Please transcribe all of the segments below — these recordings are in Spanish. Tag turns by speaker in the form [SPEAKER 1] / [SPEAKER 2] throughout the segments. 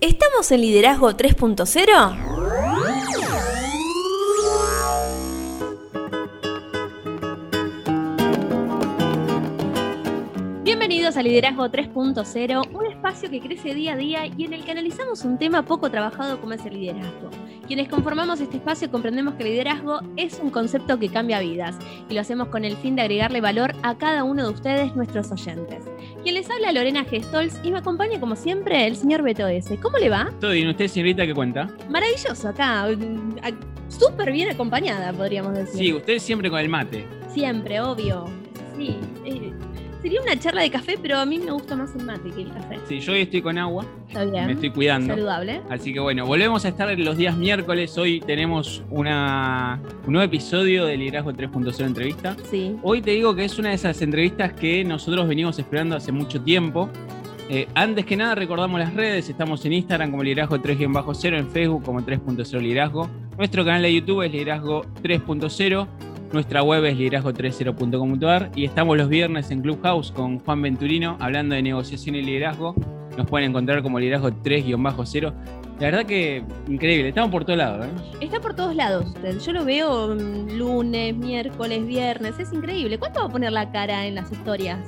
[SPEAKER 1] ¿Estamos en Liderazgo 3.0? Bienvenidos a Liderazgo 3.0, un espacio que crece día a día y en el que analizamos un tema poco trabajado como es el liderazgo. Quienes conformamos este espacio comprendemos que el liderazgo es un concepto que cambia vidas y lo hacemos con el fin de agregarle valor a cada uno de ustedes, nuestros oyentes. Quien les habla Lorena Gestols y me acompaña como siempre el señor Beto S. ¿Cómo le va?
[SPEAKER 2] Todo bien, ¿usted señorita qué cuenta?
[SPEAKER 1] Maravilloso acá, súper bien acompañada podríamos decir.
[SPEAKER 2] Sí, usted siempre con el mate.
[SPEAKER 1] Siempre, obvio. Sí, eh, Sería una charla de café, pero a mí me gusta más el mate que el café.
[SPEAKER 2] Sí, yo hoy estoy con agua.
[SPEAKER 1] Está bien.
[SPEAKER 2] Me estoy cuidando.
[SPEAKER 1] Saludable.
[SPEAKER 2] Así que bueno, volvemos a estar los días miércoles. Hoy tenemos una, un nuevo episodio de Liderazgo 3.0 Entrevista.
[SPEAKER 1] Sí.
[SPEAKER 2] Hoy te digo que es una de esas entrevistas que nosotros venimos esperando hace mucho tiempo. Eh, antes que nada, recordamos las redes. Estamos en Instagram como Liderazgo 3-0, en Facebook como 3.0 Liderazgo. Nuestro canal de YouTube es Liderazgo 3.0. Nuestra web es liderazgo30.com.ar y estamos los viernes en Clubhouse con Juan Venturino hablando de negociación y liderazgo. Nos pueden encontrar como liderazgo 3-0. La verdad que increíble, estamos por todos lados. ¿eh?
[SPEAKER 1] Está por todos lados. Yo lo veo mm, lunes, miércoles, viernes. Es increíble. ¿Cuánto va a poner la cara en las historias?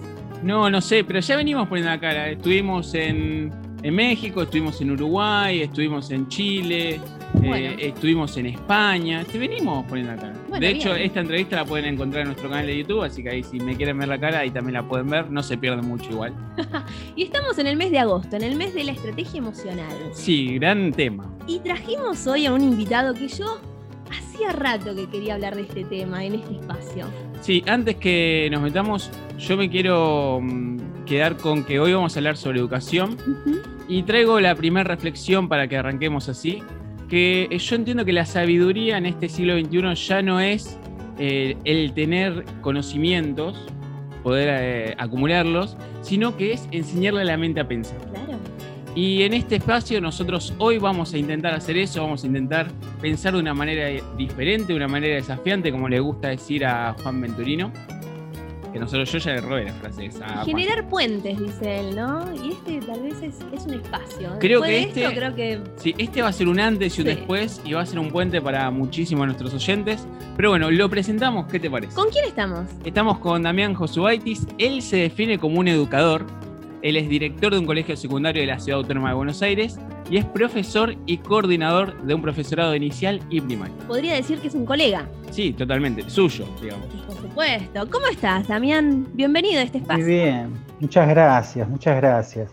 [SPEAKER 2] No, no sé, pero ya venimos poniendo la cara. Estuvimos en, en México, estuvimos en Uruguay, estuvimos en Chile, eh, estuvimos en España, te venimos poniendo la cara. de hecho, esta entrevista la pueden encontrar en nuestro canal de YouTube, así que ahí si me quieren ver la cara, ahí también la pueden ver, no se pierden mucho igual.
[SPEAKER 1] y estamos en el mes de agosto, en el mes de la estrategia emocional.
[SPEAKER 2] Sí, gran tema.
[SPEAKER 1] Y trajimos hoy a un invitado que yo hacía rato que quería hablar de este tema en este espacio.
[SPEAKER 2] Sí, antes que nos metamos, yo me quiero mm, quedar con que hoy vamos a hablar sobre educación. Y traigo la primera reflexión para que arranquemos así, que yo entiendo que la sabiduría en este siglo XXI ya no es eh, el tener conocimientos, poder eh, acumularlos, sino que es enseñarle a la mente a pensar.
[SPEAKER 1] Claro.
[SPEAKER 2] Y en este espacio nosotros hoy vamos a intentar hacer eso, vamos a intentar pensar de una manera diferente, de una manera desafiante, como le gusta decir a Juan Venturino que nosotros yo ya le robé la frase esa.
[SPEAKER 1] Generar puentes, dice él, ¿no? Y este tal vez es, un espacio.
[SPEAKER 2] Creo que este, creo que... Sí, este va a ser un antes y un después y va a ser un puente para muchísimos de nuestros oyentes. Pero bueno, lo presentamos, ¿qué te parece?
[SPEAKER 1] ¿Con quién estamos?
[SPEAKER 2] Estamos con Damián Josubaitis. Él se define como un educador. Él es director de un colegio secundario de la Ciudad Autónoma de Buenos Aires y es profesor y coordinador de un profesorado inicial y primario.
[SPEAKER 1] Podría decir que es un colega.
[SPEAKER 2] Sí, totalmente, suyo, digamos.
[SPEAKER 1] Por supuesto. ¿Cómo estás, Damián? Bienvenido a este espacio.
[SPEAKER 3] Muy bien, muchas gracias, muchas gracias.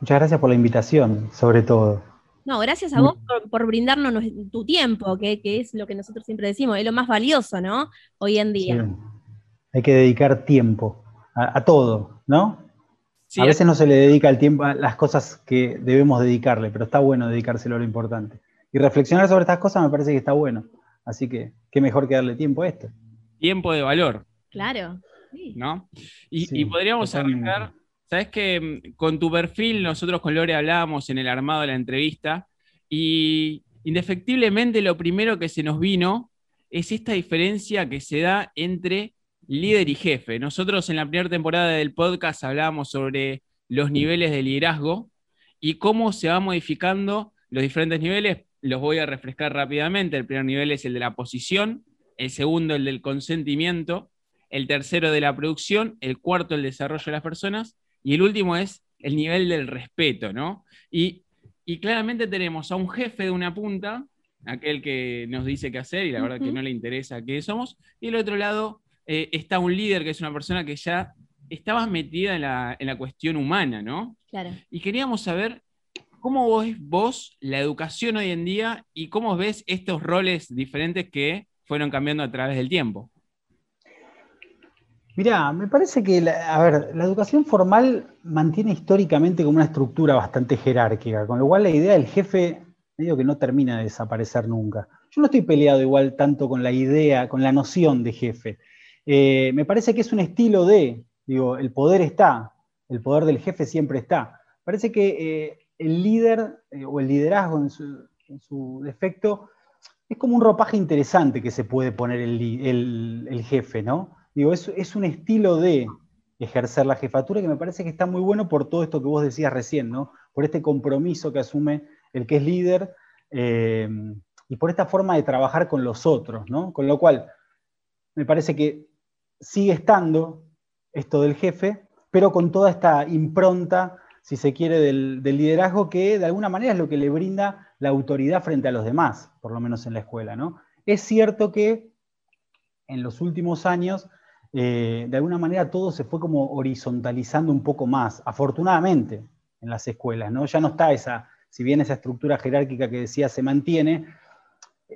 [SPEAKER 3] Muchas gracias por la invitación, sobre todo.
[SPEAKER 1] No, gracias a vos por, brindarnos tu tiempo, que, es lo que nosotros siempre decimos, es lo más valioso, ¿no? Hoy en día.
[SPEAKER 3] Hay que dedicar tiempo a todo, ¿no? a veces no se le dedica el tiempo a las cosas que debemos dedicarle, pero está bueno dedicárselo a lo importante. Y reflexionar sobre estas cosas me parece que está bueno. Así que, qué mejor que darle tiempo a esto.
[SPEAKER 2] Tiempo de valor.
[SPEAKER 1] Claro.
[SPEAKER 2] ¿No? Y, podríamos arrancar, sabes que con tu perfil, nosotros con Lore hablábamos en el armado de la entrevista, y indefectiblemente lo primero que se nos vino es esta diferencia que se da entre líder y jefe. Nosotros en la primera temporada del podcast hablábamos sobre los niveles de liderazgo y cómo se va modificando los diferentes niveles. Los voy a refrescar rápidamente. El primer nivel es el de la posición, el segundo el del consentimiento, el tercero de la producción, el cuarto el desarrollo de las personas y el último es el nivel del respeto, ¿no? Y, claramente tenemos a un jefe de una punta, aquel que nos dice qué hacer y la verdad que no le interesa qué somos, y el otro lado eh, está un líder que es una persona que ya estaba metida en la, cuestión humana, ¿no?
[SPEAKER 1] Claro.
[SPEAKER 2] Y queríamos saber cómo ves vos la educación hoy en día y cómo ves estos roles diferentes que fueron cambiando a través del tiempo.
[SPEAKER 3] Mirá, me parece que, la, a ver, la educación formal mantiene históricamente como una estructura bastante jerárquica, con lo cual la idea del jefe medio que no termina de desaparecer nunca. Yo no estoy peleado igual tanto con la idea, con la noción de jefe. Eh, me parece que es un estilo de, digo, el poder está, el poder del jefe siempre está. Parece que eh, el líder eh, o el liderazgo en su, defecto es como un ropaje interesante que se puede poner el, jefe, ¿no? Digo, es, es, un estilo de ejercer la jefatura que me parece que está muy bueno por todo esto que vos decías recién, ¿no? por este compromiso que asume el que es líder eh, y por esta forma de trabajar con los otros, ¿no? Con lo cual, me parece que sigue estando esto del jefe, pero con toda esta impronta, si se quiere, del, liderazgo que de alguna manera es lo que le brinda la autoridad frente a los demás, por lo menos en la escuela, ¿no? Es cierto que en los últimos años, eh, de alguna manera todo se fue como horizontalizando un poco más, afortunadamente, en las escuelas, ¿no? Ya no está esa, si bien esa estructura jerárquica que decía se mantiene,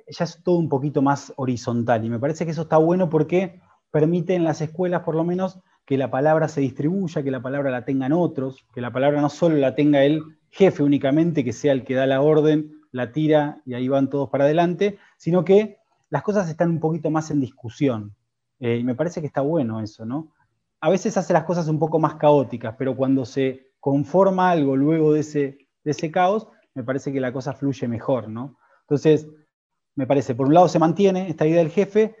[SPEAKER 3] ya es todo un poquito más horizontal. Y me parece que eso está bueno porque permite en las escuelas, por lo menos, que la palabra se distribuya, que la palabra la tengan otros, que la palabra no solo la tenga el jefe únicamente, que sea el que da la orden, la tira y ahí van todos para adelante, sino que las cosas están un poquito más en discusión. Eh, y me parece que está bueno eso, ¿no? A veces hace las cosas un poco más caóticas, pero cuando se conforma algo luego de ese, de ese caos, me parece que la cosa fluye mejor, ¿no? Entonces, me parece, por un lado se mantiene esta idea del jefe,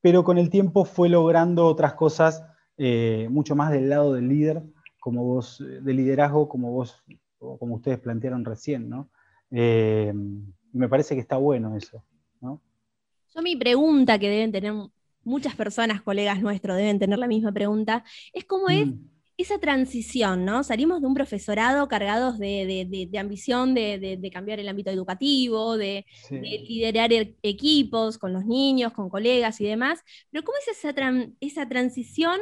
[SPEAKER 3] pero con el tiempo fue logrando otras cosas eh, mucho más del lado del líder, como vos, del liderazgo, como vos, como ustedes plantearon recién, ¿no? Eh, me parece que está bueno eso, ¿no?
[SPEAKER 1] Yo mi pregunta que deben tener muchas personas, colegas nuestros, deben tener la misma pregunta, es cómo es mm esa transición, ¿no? Salimos de un profesorado cargados de, ambición de, cambiar el ámbito educativo, de, liderar e, equipos con los niños, con colegas y demás, pero ¿cómo es esa, esa transición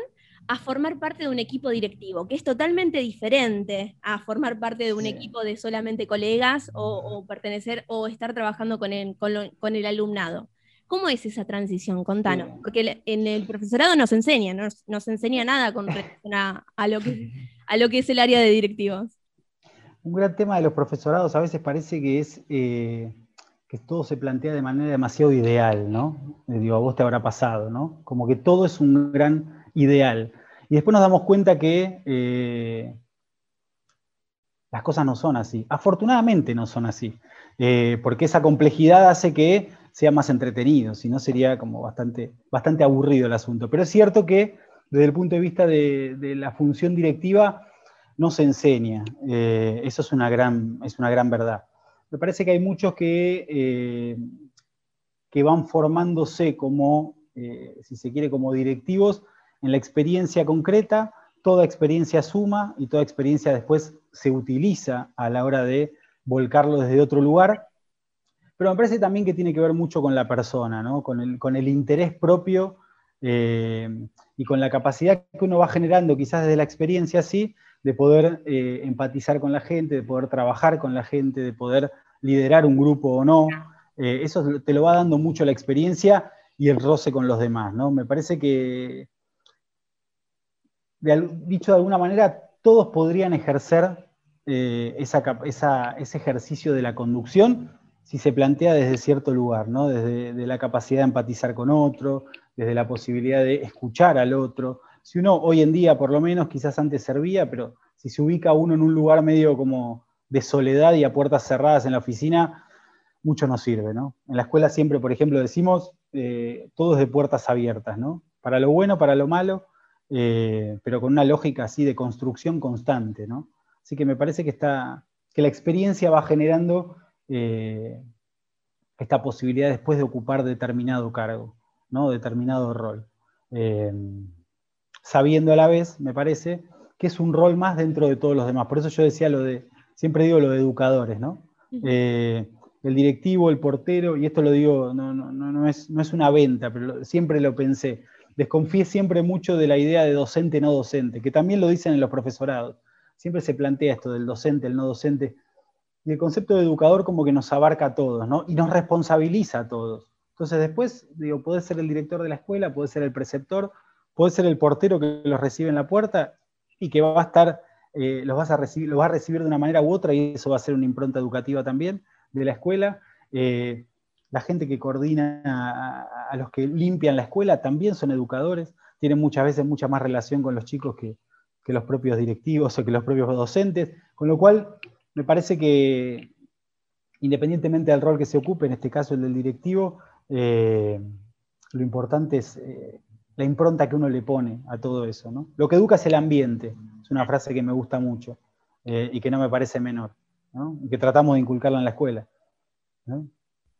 [SPEAKER 1] a formar parte de un equipo directivo, que es totalmente diferente a formar parte de un equipo de solamente colegas o, pertenecer o estar trabajando con con el alumnado? ¿Cómo es esa transición? Contanos, porque en el profesorado nos enseña, no nos enseña nada con relación a, lo que, a lo que es el área de directivos.
[SPEAKER 3] Un gran tema de los profesorados a veces parece que es eh, que todo se plantea de manera demasiado ideal, ¿no? Eh, digo, a vos te habrá pasado, ¿no? Como que todo es un gran ideal. Y después nos damos cuenta que eh, las cosas no son así. Afortunadamente no son así. porque esa complejidad hace que sea más entretenido, si no sería como bastante, bastante aburrido el asunto. Pero es cierto que desde el punto de vista de, la función directiva no se enseña. Eh, eso es una, gran, es una gran verdad. Me parece que hay muchos que, eh, que van formándose como, eh, si se quiere, como directivos en la experiencia concreta. Toda experiencia suma y toda experiencia después se utiliza a la hora de volcarlo desde otro lugar pero me parece también que tiene que ver mucho con la persona, con, el, interés propio eh, y con la capacidad que uno va generando, quizás desde la experiencia así, de poder eh, empatizar con la gente, de poder trabajar con la gente, de poder liderar un grupo o no. Eh, eso te lo va dando mucho la experiencia y el roce con los demás. ¿no? Me parece que, dicho de alguna manera, todos podrían ejercer ese ejercicio de la conducción si se plantea desde cierto lugar, ¿no? desde la capacidad de empatizar con otro, desde la posibilidad de escuchar al otro. Si uno hoy en día, por lo menos, quizás antes servía, pero si se ubica uno en un lugar medio como de soledad y a puertas cerradas en la oficina, mucho no sirve, ¿no? En la escuela siempre, por ejemplo, decimos, eh, todo es de puertas abiertas, ¿no? Para lo bueno, para lo malo, eh, pero con una lógica así de construcción constante, ¿no? Así que me parece que, está, que la experiencia va generando eh, esta posibilidad después de ocupar determinado cargo, ¿no? determinado rol. Eh, sabiendo a la vez, me parece, que es un rol más dentro de todos los demás. Por eso yo decía lo de, siempre digo lo de educadores, ¿no? Eh, el directivo, el portero, y esto lo digo, no, no, no, es, no es una venta, pero siempre lo pensé. Desconfíe siempre mucho de la idea de docente no docente, que también lo dicen en los profesorados. Siempre se plantea esto del docente, el no docente. Y el concepto de educador como que nos abarca a todos, ¿no? Y nos responsabiliza a todos. Entonces después, digo, puede ser el director de la escuela, puede ser el preceptor, puede ser el portero que los recibe en la puerta y que va a estar, eh, los, vas a recibir, va a recibir de una manera u otra y eso va a ser una impronta educativa también de la escuela. Eh, la gente que coordina a, los que limpian la escuela también son educadores, tienen muchas veces mucha más relación con los chicos que, que los propios directivos o que los propios docentes, con lo cual me parece que independientemente del rol que se ocupe, en este caso el del directivo, eh, lo importante es eh, la impronta que uno le pone a todo eso. Lo que educa es el ambiente, es una frase que me gusta mucho. eh, y que no me parece menor, y que tratamos de inculcarla en la escuela.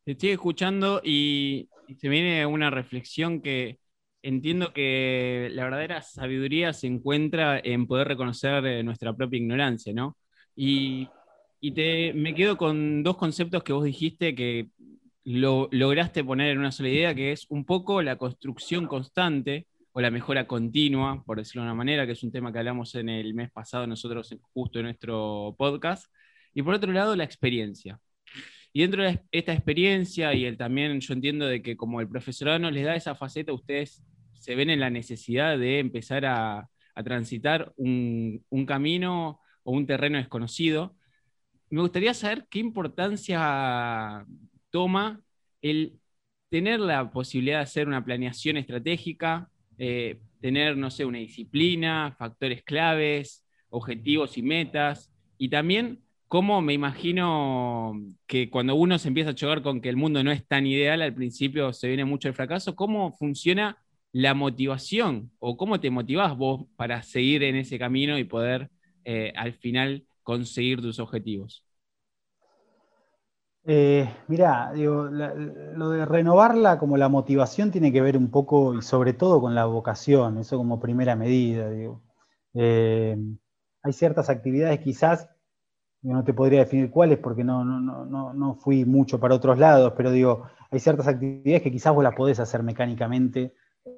[SPEAKER 2] Te estoy escuchando y, se viene una reflexión que entiendo que la verdadera sabiduría se encuentra en poder reconocer eh, nuestra propia ignorancia, ¿no? Y, me quedo con dos conceptos que vos dijiste que lo, lograste poner en una sola idea, que es un poco la construcción constante o la mejora continua, por decirlo de una manera, que es un tema que hablamos en el mes pasado nosotros justo en nuestro podcast. Y por otro lado, la experiencia. Y dentro de esta experiencia y el también yo entiendo de que como el profesorado no les da esa faceta, ustedes se ven en la necesidad de empezar a, transitar un, camino o un terreno desconocido. Me gustaría saber qué importancia toma el tener la posibilidad de hacer una planeación estratégica, eh, tener, no sé, una disciplina, factores claves, objetivos y metas, y también cómo me imagino que cuando uno se empieza a chocar con que el mundo no es tan ideal, al principio se viene mucho el fracaso, ¿cómo funciona la motivación o cómo te motivás vos para seguir en ese camino y poder eh, al final conseguir tus objetivos?
[SPEAKER 3] Eh, mirá, lo de renovarla como la motivación tiene que ver un poco y sobre todo con la vocación, eso como primera medida. Digo. Eh, hay ciertas actividades quizás yo no te podría definir cuáles porque no, no, fui mucho para otros lados, pero digo, hay ciertas actividades que quizás vos las podés hacer mecánicamente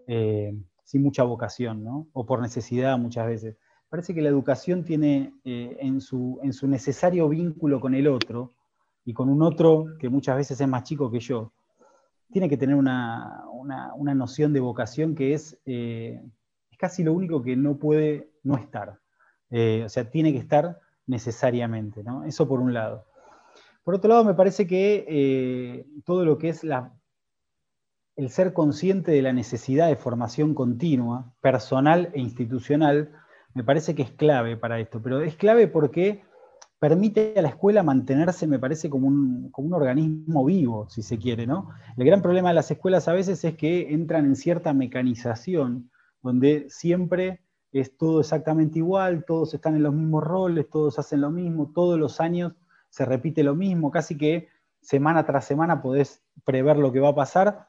[SPEAKER 3] eh, sin mucha vocación, ¿no? O por necesidad muchas veces. Parece que la educación tiene eh, en, su, en su necesario vínculo con el otro, y con un otro que muchas veces es más chico que yo, tiene que tener una, noción de vocación que es, eh, es casi lo único que no puede no estar. o sea, tiene que estar necesariamente. ¿no? Eso por un lado. Por otro lado, me parece que eh, todo lo que es la, el ser consciente de la necesidad de formación continua, personal e institucional, me parece que es clave para esto. Pero es clave porque permite a la escuela mantenerse, me parece, como un, como un, organismo vivo, si se quiere, ¿no? El gran problema de las escuelas a veces es que entran en cierta mecanización, donde siempre es todo exactamente igual, todos están en los mismos roles, todos hacen lo mismo, todos los años se repite lo mismo, casi que semana tras semana podés prever lo que va a pasar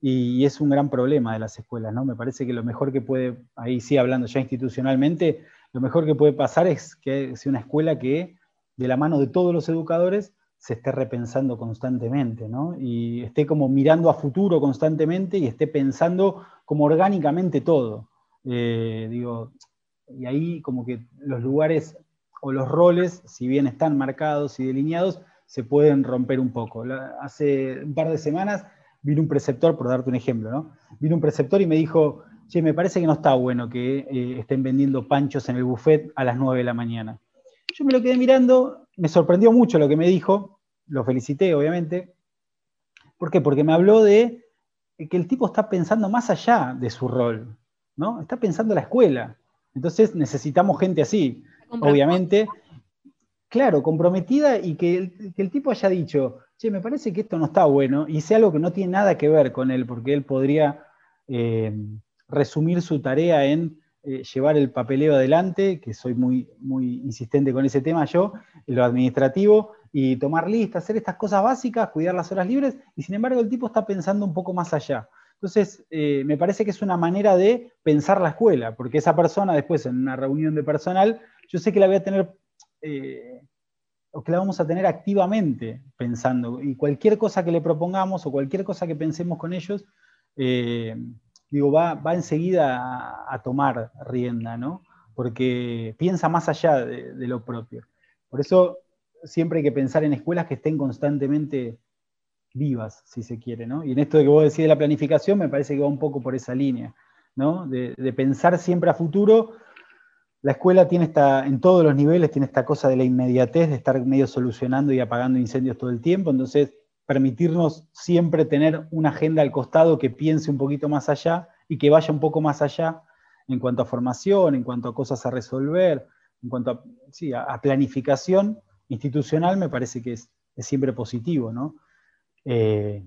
[SPEAKER 3] y es un gran problema de las escuelas, ¿no? Me parece que lo mejor que puede, ahí sí hablando ya institucionalmente, lo mejor que puede pasar es que sea una escuela que de la mano de todos los educadores se esté repensando constantemente, ¿no? Y esté como mirando a futuro constantemente y esté pensando como orgánicamente todo. Eh, digo, y ahí como que los lugares o los roles, si bien están marcados y delineados, se pueden romper un poco. hace un par de semanas vino un preceptor, por darte un ejemplo, ¿no? Vino un preceptor y me dijo, che, me parece que no está bueno que eh, estén vendiendo panchos en el buffet a las 9 de la mañana. Yo me lo quedé mirando, me sorprendió mucho lo que me dijo, lo felicité, obviamente. ¿Por qué? Porque me habló de que el tipo está pensando más allá de su rol. ¿No? Está pensando la escuela. Entonces necesitamos gente así, obviamente. Claro, comprometida y que el, tipo haya dicho, che, me parece que esto no está bueno, y sea algo que no tiene nada que ver con él, porque él podría eh, resumir su tarea en eh, llevar el papeleo adelante, que soy muy, muy insistente con ese tema yo, lo administrativo, y tomar listas, hacer estas cosas básicas, cuidar las horas libres, y sin embargo el tipo está pensando un poco más allá. Entonces, eh, me parece que es una manera de pensar la escuela, porque esa persona después en una reunión de personal, yo sé que la voy a tener, eh, o que la vamos a tener activamente pensando, y cualquier cosa que le propongamos o cualquier cosa que pensemos con ellos, eh, digo, va, enseguida a, tomar rienda, ¿no? Porque piensa más allá de lo propio. Por eso siempre hay que pensar en escuelas que estén constantemente vivas, si se quiere, ¿no? Y en esto de que vos decís de la planificación, me parece que va un poco por esa línea, ¿no? De, pensar siempre a futuro. La escuela tiene esta, en todos los niveles, tiene esta cosa de la inmediatez, de estar medio solucionando y apagando incendios todo el tiempo, entonces permitirnos siempre tener una agenda al costado que piense un poquito más allá y que vaya un poco más allá en cuanto a formación, en cuanto a cosas a resolver, en cuanto a, planificación institucional, me parece que es, es siempre positivo, ¿no? Eh,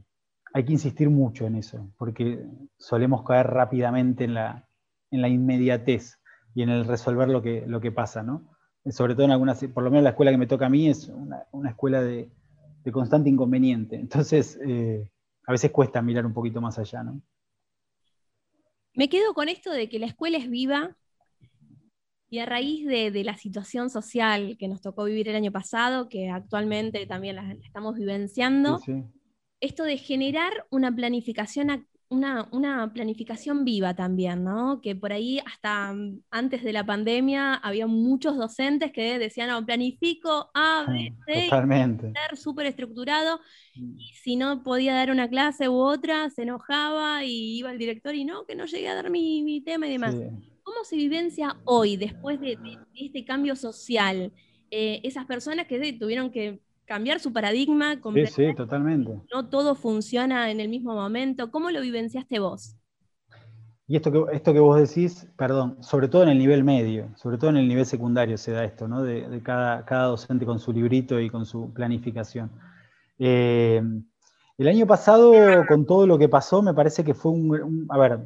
[SPEAKER 3] hay que insistir mucho en eso, porque solemos caer rápidamente en la, inmediatez y en el resolver lo que, lo que pasa, ¿no? sobre todo en algunas, por lo menos la escuela que me toca a mí es una, escuela de, constante inconveniente. Entonces, eh, a veces cuesta mirar un poquito más allá, ¿no?
[SPEAKER 1] Me quedo con esto de que la escuela es viva y a raíz de, la situación social que nos tocó vivir el año pasado, que actualmente también la, estamos vivenciando, esto de generar una planificación una, planificación viva también, ¿no? Que por ahí hasta mm, antes de la pandemia había muchos docentes que decían, no, planifico A, B, C,
[SPEAKER 3] Totalmente.
[SPEAKER 1] ser súper estructurado, mm. y si no podía dar una clase u otra, se enojaba y iba el director y no, que no llegué a dar mi, tema y demás. ¿Cómo se vivencia hoy, después de, este cambio social, eh, esas personas que tuvieron que cambiar su paradigma.
[SPEAKER 3] Sí, sí, totalmente.
[SPEAKER 1] No todo funciona en el mismo momento. ¿Cómo lo vivenciaste vos?
[SPEAKER 3] Y esto que, esto que vos decís, perdón, sobre todo en el nivel medio, sobre todo en el nivel secundario se da esto, ¿no? De, cada, cada, docente con su librito y con su planificación. Eh, el año pasado, con todo lo que pasó, me parece que fue un, a ver,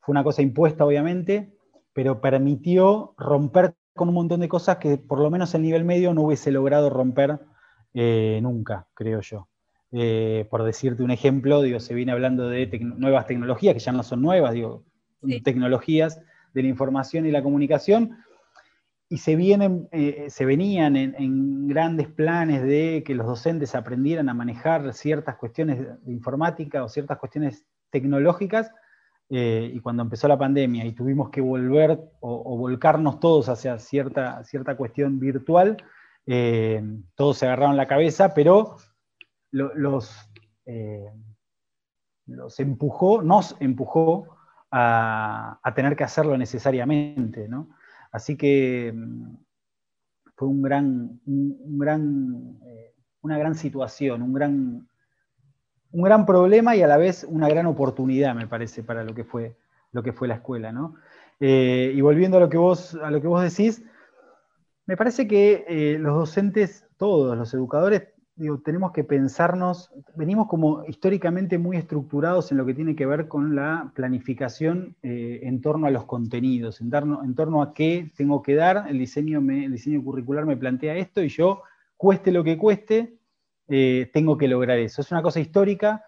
[SPEAKER 3] fue una cosa impuesta, obviamente, pero permitió romper con un montón de cosas que por lo menos el nivel medio no hubiese logrado romper eh, nunca, creo yo. Eh, por decirte un ejemplo, digo, se viene hablando de nuevas tecnologías, que ya no son nuevas, digo, tecnologías de la información y la comunicación, y se, vienen, eh, se venían en, grandes planes de que los docentes aprendieran a manejar ciertas cuestiones de, informática o ciertas cuestiones tecnológicas, y cuando empezó la pandemia y tuvimos que volver o, volcarnos todos hacia cierta, cierta cuestión virtual, eh, todos se agarraron la cabeza, pero los, eh, los empujó, nos empujó a, tener que hacerlo necesariamente. Así que mm, fue un gran, un, gran, eh, una gran situación, un gran, un gran problema y a la vez una gran oportunidad, me parece, para lo que fue, lo que fue la escuela. y volviendo a lo que vos, a lo que vos decís, me parece que eh, los docentes, todos los educadores, digo, tenemos que pensarnos, venimos como históricamente muy estructurados en lo que tiene que ver con la planificación eh, en torno a los contenidos, en, torno a qué tengo que dar, el diseño, el diseño curricular me plantea esto y yo, cueste lo que cueste, eh, tengo que lograr eso. Es una cosa histórica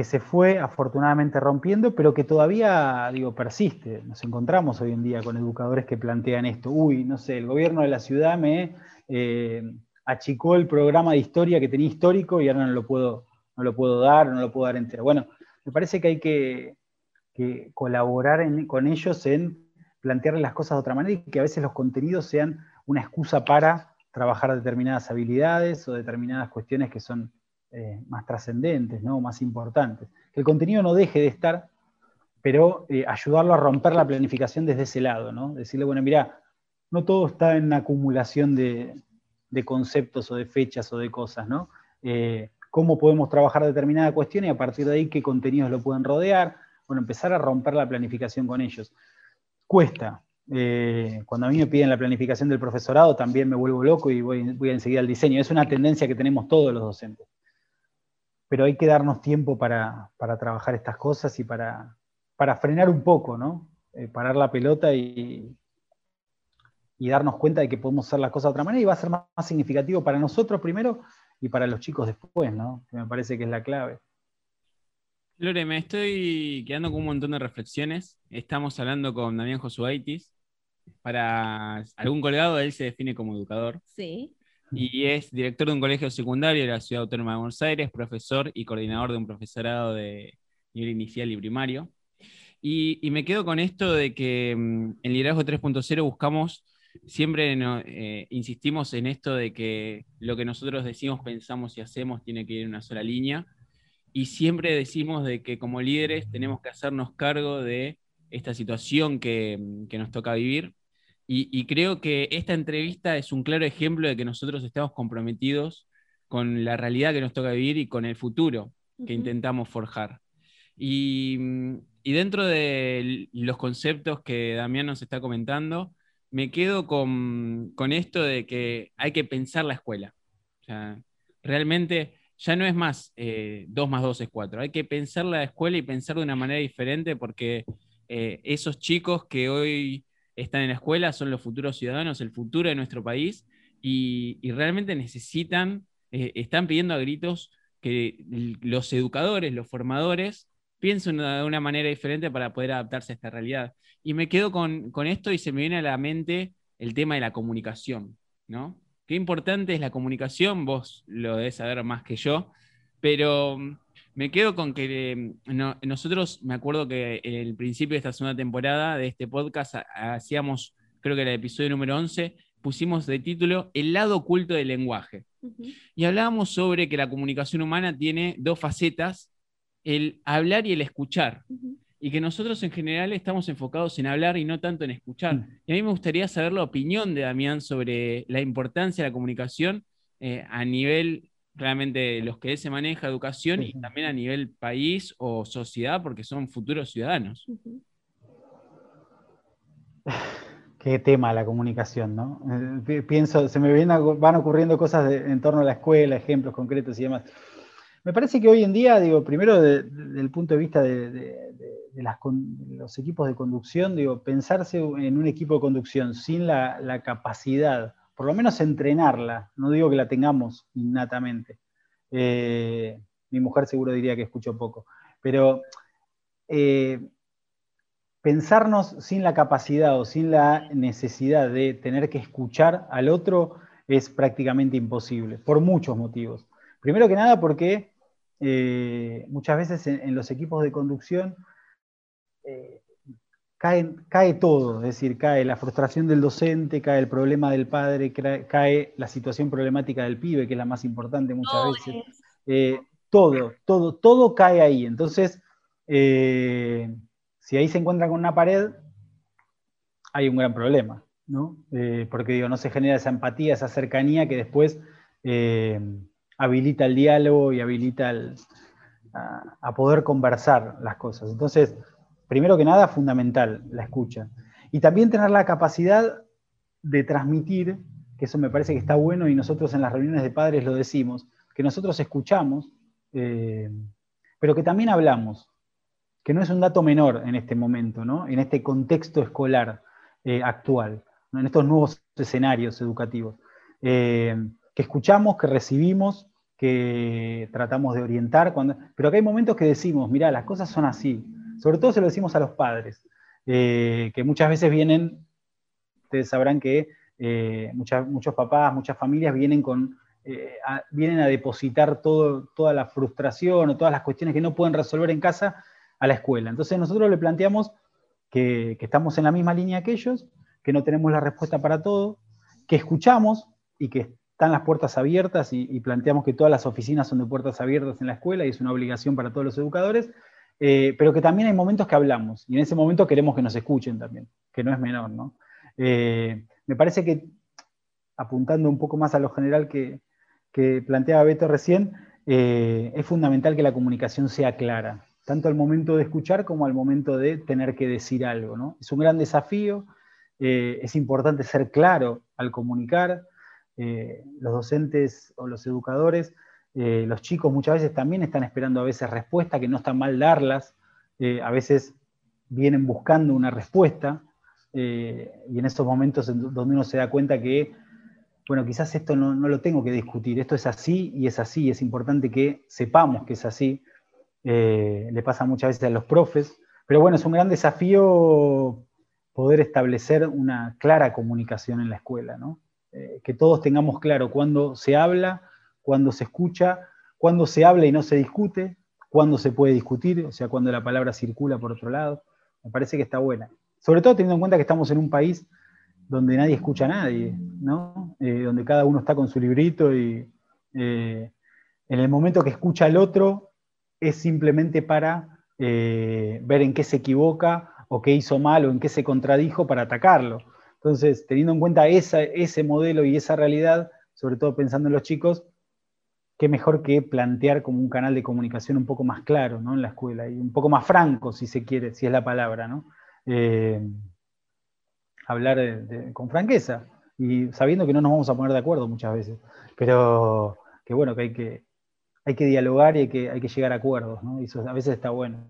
[SPEAKER 3] que se fue afortunadamente rompiendo, pero que todavía, digo, persiste. Nos encontramos hoy en día con educadores que plantean esto. Uy, no sé, el gobierno de la ciudad me eh, achicó el programa de historia que tenía histórico y ahora no lo puedo, no lo puedo dar, no lo puedo dar entero. Bueno, me parece que hay que, colaborar con ellos en plantearles las cosas de otra manera y que a veces los contenidos sean una excusa para trabajar determinadas habilidades o determinadas cuestiones que son eh, más trascendentes, ¿no? más importantes. Que el contenido no deje de estar, pero eh, ayudarlo a romper la planificación desde ese lado, ¿no? Decirle, bueno, mira, no todo está en acumulación de, conceptos o de fechas o de cosas, ¿no? Eh, cómo podemos trabajar determinada cuestión y a partir de ahí qué contenidos lo pueden rodear. Bueno, empezar a romper la planificación con ellos. Cuesta. cuando a mí me piden la planificación del profesorado, también me vuelvo loco y voy, voy enseguida al diseño. Es una tendencia que tenemos todos los docentes pero hay que darnos tiempo para, trabajar estas cosas y para, frenar un poco, ¿no? Eh, parar la pelota y, y, darnos cuenta de que podemos hacer las cosas de otra manera y va a ser más, significativo para nosotros primero y para los chicos después, ¿no? Que me parece que es la clave.
[SPEAKER 2] Lore, me estoy quedando con un montón de reflexiones. Estamos hablando con Damián Josuaitis. Para algún colgado, él se define como educador.
[SPEAKER 1] Sí
[SPEAKER 2] y es director de un colegio secundario de la Ciudad Autónoma de Buenos Aires, profesor y coordinador de un profesorado de nivel inicial y primario. Y, me quedo con esto de que mm, en Liderazgo 3.0 buscamos, siempre eh, insistimos en esto de que lo que nosotros decimos, pensamos y hacemos tiene que ir en una sola línea. Y siempre decimos de que como líderes tenemos que hacernos cargo de esta situación que, que nos toca vivir y, creo que esta entrevista es un claro ejemplo de que nosotros estamos comprometidos con la realidad que nos toca vivir y con el futuro que intentamos forjar. Y, dentro de los conceptos que Damián nos está comentando, me quedo con, esto de que hay que pensar la escuela. O sea, realmente ya no es más 2 eh, más 2 es 4, hay que pensar la escuela y pensar de una manera diferente porque eh, esos chicos que hoy están en la escuela, son los futuros ciudadanos, el futuro de nuestro país, y, realmente necesitan, eh, están pidiendo a gritos que los educadores, los formadores, piensen de una manera diferente para poder adaptarse a esta realidad. Y me quedo con, con esto y se me viene a la mente el tema de la comunicación, ¿no? Qué importante es la comunicación, vos lo debes saber más que yo, pero mm, me quedo con que mm, nosotros, me acuerdo que en el principio de esta segunda temporada de este podcast hacíamos, creo que era el episodio número 11, pusimos de título El lado oculto del lenguaje. Y hablábamos sobre que la comunicación humana tiene dos facetas, el hablar y el escuchar. Y que nosotros en general estamos enfocados en hablar y no tanto en escuchar. Mm. Y a mí me gustaría saber la opinión de Damián sobre la importancia de la comunicación eh, a nivel claramente los que él se maneja, educación, y también a nivel país o sociedad, porque son futuros ciudadanos.
[SPEAKER 3] Qué tema la comunicación, ¿no? Eh, pienso, se me van ocurriendo cosas en torno a la escuela, ejemplos concretos y demás. Me parece que hoy en día, digo, primero desde el punto de vista de, los equipos de conducción, digo, pensarse en un equipo de conducción sin la capacidad por lo menos entrenarla, no digo que la tengamos innatamente. Eh, mi mujer seguro diría que escucho poco, pero eh, pensarnos sin la capacidad o sin la necesidad de tener que escuchar al otro es prácticamente imposible, por muchos motivos. Primero que nada porque eh, muchas veces en, los equipos de conducción cae, todo, es decir, cae la frustración del docente, cae el problema del padre, cae, la situación problemática del pibe, que es la más importante muchas veces. Eh, todo, todo, todo cae ahí. Entonces, eh, si ahí se encuentra con una pared, hay un gran problema, ¿no? Eh, porque digo, no se genera esa empatía, esa cercanía que después habilita el diálogo y habilita a poder conversar las cosas. Entonces, primero que nada, fundamental, la escucha. Y también tener la capacidad de transmitir, que eso me parece que está bueno y nosotros en las reuniones de padres lo decimos, que nosotros escuchamos, eh, pero que también hablamos, que no es un dato menor en este momento, ¿no? en este contexto escolar eh, actual, en estos nuevos escenarios educativos. Eh, que escuchamos, que recibimos, que tratamos de orientar, cuando, pero que hay momentos que decimos, mira, las cosas son así, sobre todo se lo decimos a los padres, eh, que muchas veces vienen, ustedes sabrán que eh, muchos papás, muchas familias vienen, con, eh, a, vienen a depositar toda la frustración o todas las cuestiones que no pueden resolver en casa a la escuela. Entonces nosotros le planteamos que, estamos en la misma línea que ellos, que no tenemos la respuesta para todo, que escuchamos y que están las puertas abiertas y, planteamos que todas las oficinas son de puertas abiertas en la escuela y es una obligación para todos los educadores, eh, pero que también hay momentos que hablamos y en ese momento queremos que nos escuchen también, que no es menor, ¿no? Eh, me parece que, apuntando un poco más a lo general que, planteaba Beto recién, eh, es fundamental que la comunicación sea clara, tanto al momento de escuchar como al momento de tener que decir algo, ¿no? Es un gran desafío, es importante ser claro al comunicar, los docentes o los educadores eh, los chicos muchas veces también están esperando a veces respuestas, que no está mal darlas, eh, a veces vienen buscando una respuesta, eh, y en esos momentos donde uno se da cuenta que, bueno, quizás esto no, lo tengo que discutir, esto es así y es así, es importante que sepamos que es así, le pasa muchas veces a los profes, pero bueno, es un gran desafío poder establecer una clara comunicación en la escuela, que todos tengamos claro cuándo se habla, cuando se escucha, cuando se habla y no se discute, cuando se puede discutir, o sea, cuando la palabra circula por otro lado. Me parece que está buena. Sobre todo teniendo en cuenta que estamos en un país donde nadie escucha a nadie, ¿no? Eh, donde cada uno está con su librito y eh, en el momento que escucha al otro es simplemente para eh, ver en qué se equivoca o qué hizo mal o en qué se contradijo para atacarlo. Entonces, teniendo en cuenta ese modelo y esa realidad, sobre todo pensando en los chicos, qué mejor que plantear como un canal de comunicación un poco más claro ¿no? en la escuela y un poco más franco, si se quiere, si es la palabra, ¿no? Eh, hablar con franqueza y sabiendo que no nos vamos a poner de acuerdo muchas veces, pero que bueno, que hay que, hay que dialogar y hay que, hay que llegar a acuerdos, ¿no? y eso a veces está bueno.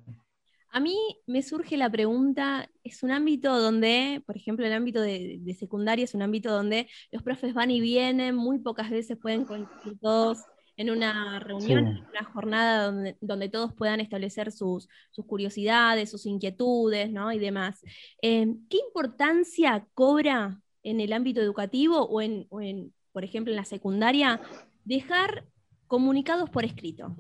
[SPEAKER 1] A mí me surge la pregunta, es un ámbito donde, por ejemplo, el ámbito de, secundaria es un ámbito donde los profes van y vienen, muy pocas veces pueden coincidir todos en una reunión, en una jornada donde, todos puedan establecer sus, curiosidades, sus inquietudes ¿no? y demás. Eh, ¿Qué importancia cobra en el ámbito educativo o en, por ejemplo, en la secundaria, dejar comunicados por escrito?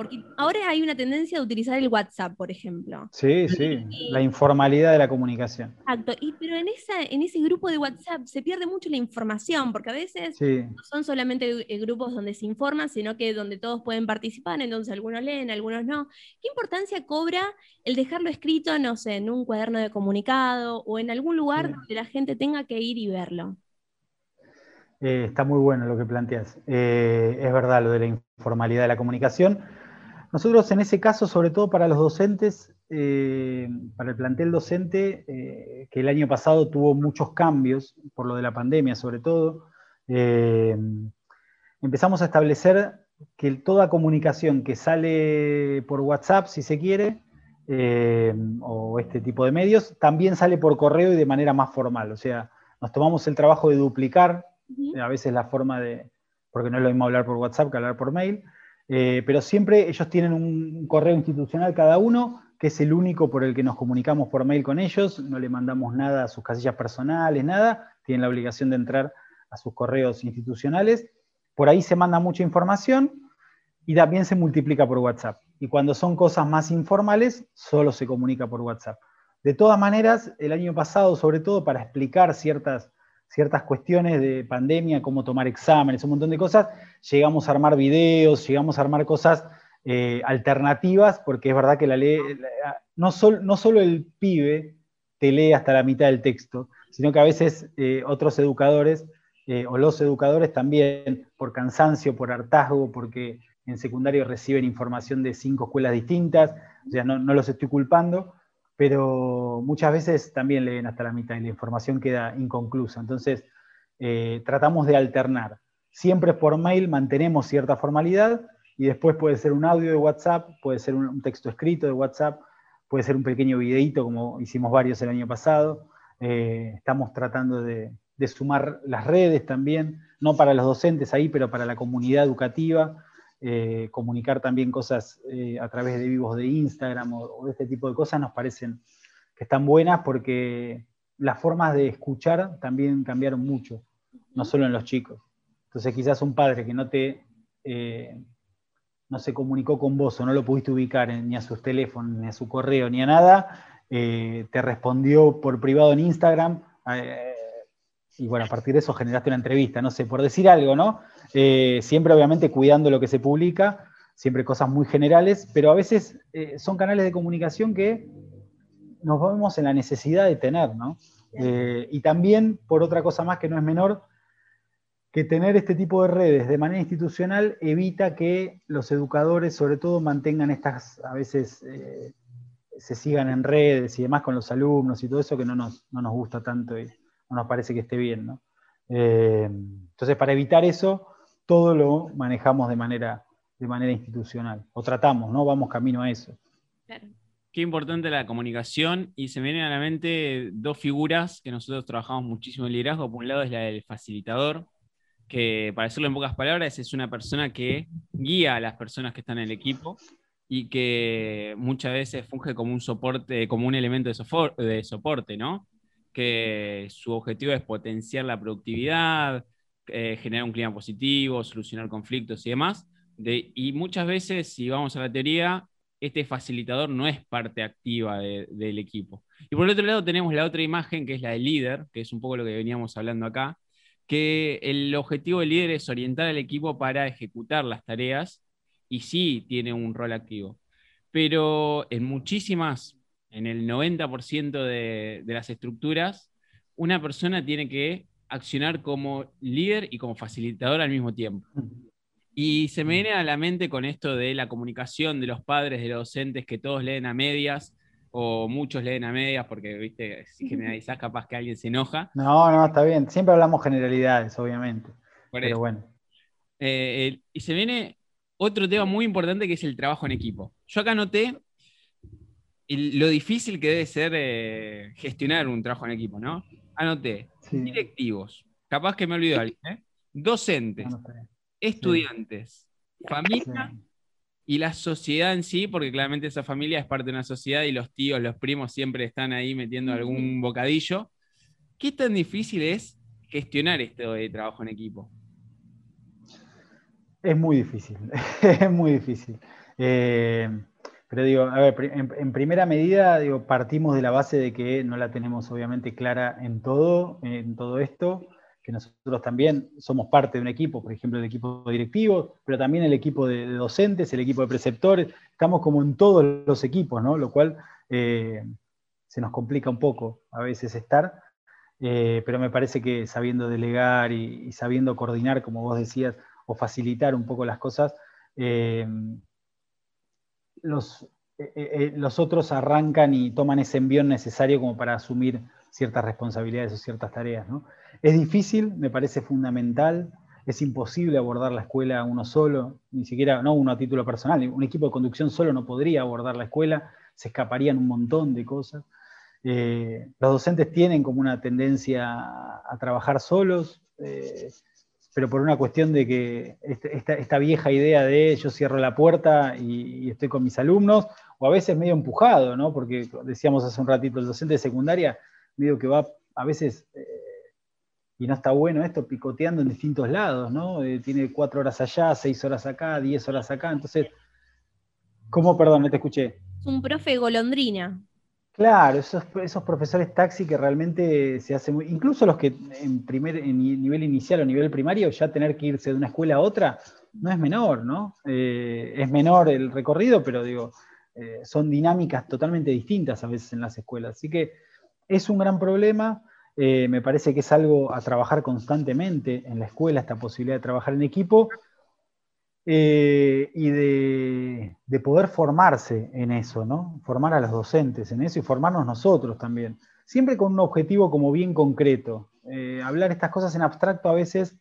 [SPEAKER 1] Porque ahora hay una tendencia de utilizar el WhatsApp, por ejemplo.
[SPEAKER 3] Sí, sí, la informalidad de la comunicación.
[SPEAKER 1] Exacto, y, pero en, esa, en ese grupo de WhatsApp se pierde mucho la información, porque a veces no son solamente eh, grupos donde se informan, sino que donde todos pueden participar, entonces algunos leen, algunos no. ¿Qué importancia cobra el dejarlo escrito, no sé, en un cuaderno de comunicado o en algún lugar donde la gente tenga que ir y verlo?
[SPEAKER 3] Eh, está muy bueno lo que planteas. Eh, es verdad lo de la informalidad de la comunicación. Nosotros en ese caso, sobre todo para los docentes, eh, para el plantel docente, eh, que el año pasado tuvo muchos cambios, por lo de la pandemia sobre todo, eh, empezamos a establecer que toda comunicación que sale por WhatsApp, si se quiere, o este tipo de medios, también sale por correo y de manera más formal. O sea, nos tomamos el trabajo de duplicar a veces la forma de, porque no es lo mismo hablar por WhatsApp que hablar por mail, eh, pero siempre ellos tienen un correo institucional cada uno, que es el único por el que nos comunicamos por mail con ellos, no le mandamos nada a sus casillas personales, nada, tienen la obligación de entrar a sus correos institucionales. Por ahí se manda mucha información y también se multiplica por WhatsApp. Y cuando son cosas más informales, solo se comunica por WhatsApp. De todas maneras, el año pasado, sobre todo para explicar ciertas ciertas cuestiones de pandemia, cómo tomar exámenes, un montón de cosas, llegamos a armar videos, llegamos a armar cosas eh, alternativas, porque es verdad que la ley, no, no solo el pibe te lee hasta la mitad del texto, sino que a veces eh, otros educadores eh, o los educadores también, por cansancio, por hartazgo, porque en secundario reciben información de cinco escuelas distintas, o sea, no los estoy culpando, pero muchas veces también leen hasta la mitad y la información queda inconclusa. Entonces, eh, tratamos de alternar. Siempre por mail mantenemos cierta formalidad y después puede ser un audio de WhatsApp, puede ser un, texto escrito de WhatsApp, puede ser un pequeño videíto como hicimos varios el año pasado. Eh, estamos tratando de, sumar las redes también, no para los docentes ahí, pero para la comunidad educativa. Eh, comunicar también cosas eh, a través de vivos de Instagram o, de este tipo de cosas nos parecen que están buenas porque las formas de escuchar también cambiaron mucho, no solo en los chicos. Entonces quizás un padre que no te eh, no se comunicó con vos o no lo pudiste ubicar ni a sus teléfonos, ni a su correo, ni a nada, te respondió por privado en Instagram y bueno, a partir de eso generaste una entrevista, no sé, por decir algo, ¿no? Eh, siempre obviamente cuidando lo que se publica, siempre cosas muy generales, pero a veces eh, son canales de comunicación que nos vemos en la necesidad de tener, ¿no? Eh, y también, por otra cosa más que no es menor, que tener este tipo de redes de manera institucional evita que los educadores, sobre todo, mantengan estas, a veces se sigan en redes y demás con los alumnos y todo eso que no nos, no nos gusta tanto y no nos parece que esté bien, ¿no? entonces, para evitar eso, todo lo manejamos de manera, de manera institucional, o tratamos, ¿no? Vamos camino a eso.
[SPEAKER 2] Qué importante la comunicación y se me vienen a la mente dos figuras que nosotros trabajamos muchísimo en liderazgo. Por un lado es la del facilitador, que para decirlo en pocas palabras es una persona que guía a las personas que están en el equipo y que muchas veces funge como un soporte, como un elemento de, de soporte, ¿no? Que su objetivo es potenciar la productividad, eh, generar un clima positivo, solucionar conflictos y demás. y muchas veces, si vamos a la teoría, este facilitador no es parte activa del equipo. Y por el otro lado tenemos la otra imagen, que es la del líder, que es un poco lo que veníamos hablando acá, que el objetivo del líder es orientar al equipo para ejecutar las tareas y sí tiene un rol activo. Pero en muchísimas, en el 90% de, de las estructuras, una persona tiene que accionar como líder y como facilitador al mismo tiempo. Y se me viene a la mente con esto de la comunicación de los padres, de los docentes, que todos leen a medias o muchos leen a medias, porque, viste, si generalizás capaz que alguien se enoja.
[SPEAKER 3] No, no, está bien. Siempre hablamos generalidades, obviamente. Pero bueno.
[SPEAKER 2] Eh, y se viene otro tema muy importante que es el trabajo en equipo. Yo acá noté lo difícil que debe ser eh, gestionar un trabajo en equipo, ¿no? Anoté, directivos, capaz que me olvido alguien, ¿eh? docentes, estudiantes, familia y la sociedad en sí, porque claramente esa familia es parte de una sociedad y los tíos, los primos siempre están ahí metiendo algún bocadillo. ¿Qué tan difícil es gestionar esto de trabajo en equipo?
[SPEAKER 3] Es muy difícil, es muy difícil. Eh, pero digo, a ver, en, primera medida, digo, partimos de la base de que no la tenemos obviamente clara en todo, en todo esto, que nosotros también somos parte de un equipo, por ejemplo, el equipo directivo, pero también el equipo de, docentes, el equipo de preceptores, estamos como en todos los equipos, ¿no? Lo cual eh, se nos complica un poco a veces estar, eh, pero me parece que sabiendo delegar y, sabiendo coordinar, como vos decías, o facilitar un poco las cosas, eh, los, eh, eh, eh, los otros arrancan y toman ese envión necesario como para asumir ciertas responsabilidades o ciertas tareas. Es difícil, me parece fundamental, es imposible abordar la escuela uno solo, ni siquiera, no uno a título personal, un equipo de conducción solo no podría abordar la escuela, se escaparían un montón de cosas. los docentes tienen como una tendencia a, trabajar solos, pero por una cuestión de que este, esta, vieja idea de yo cierro la puerta y, estoy con mis alumnos, o a veces medio empujado, ¿no? Porque decíamos hace un ratito, el docente de secundaria medio que va a veces, eh, y no está bueno esto, picoteando en distintos lados, ¿no? Eh, tiene cuatro horas allá, seis horas acá, diez horas acá, entonces, ¿cómo, perdón, no te escuché?
[SPEAKER 1] Un profe golondrina.
[SPEAKER 3] Claro, esos, profesores taxi que realmente se hacen muy. Incluso los que en, primer, en nivel inicial o nivel primario, ya tener que irse de una escuela a otra, no es menor, ¿no? Eh, es menor el recorrido, pero digo, eh, son dinámicas totalmente distintas a veces en las escuelas. Así que es un gran problema. Eh, me parece que es algo a trabajar constantemente en la escuela, esta posibilidad de trabajar en equipo eh, y de, poder formarse en eso, ¿no? Formar a los docentes en eso y formarnos nosotros también. Siempre con un objetivo como bien concreto. Eh, hablar estas cosas en abstracto a veces,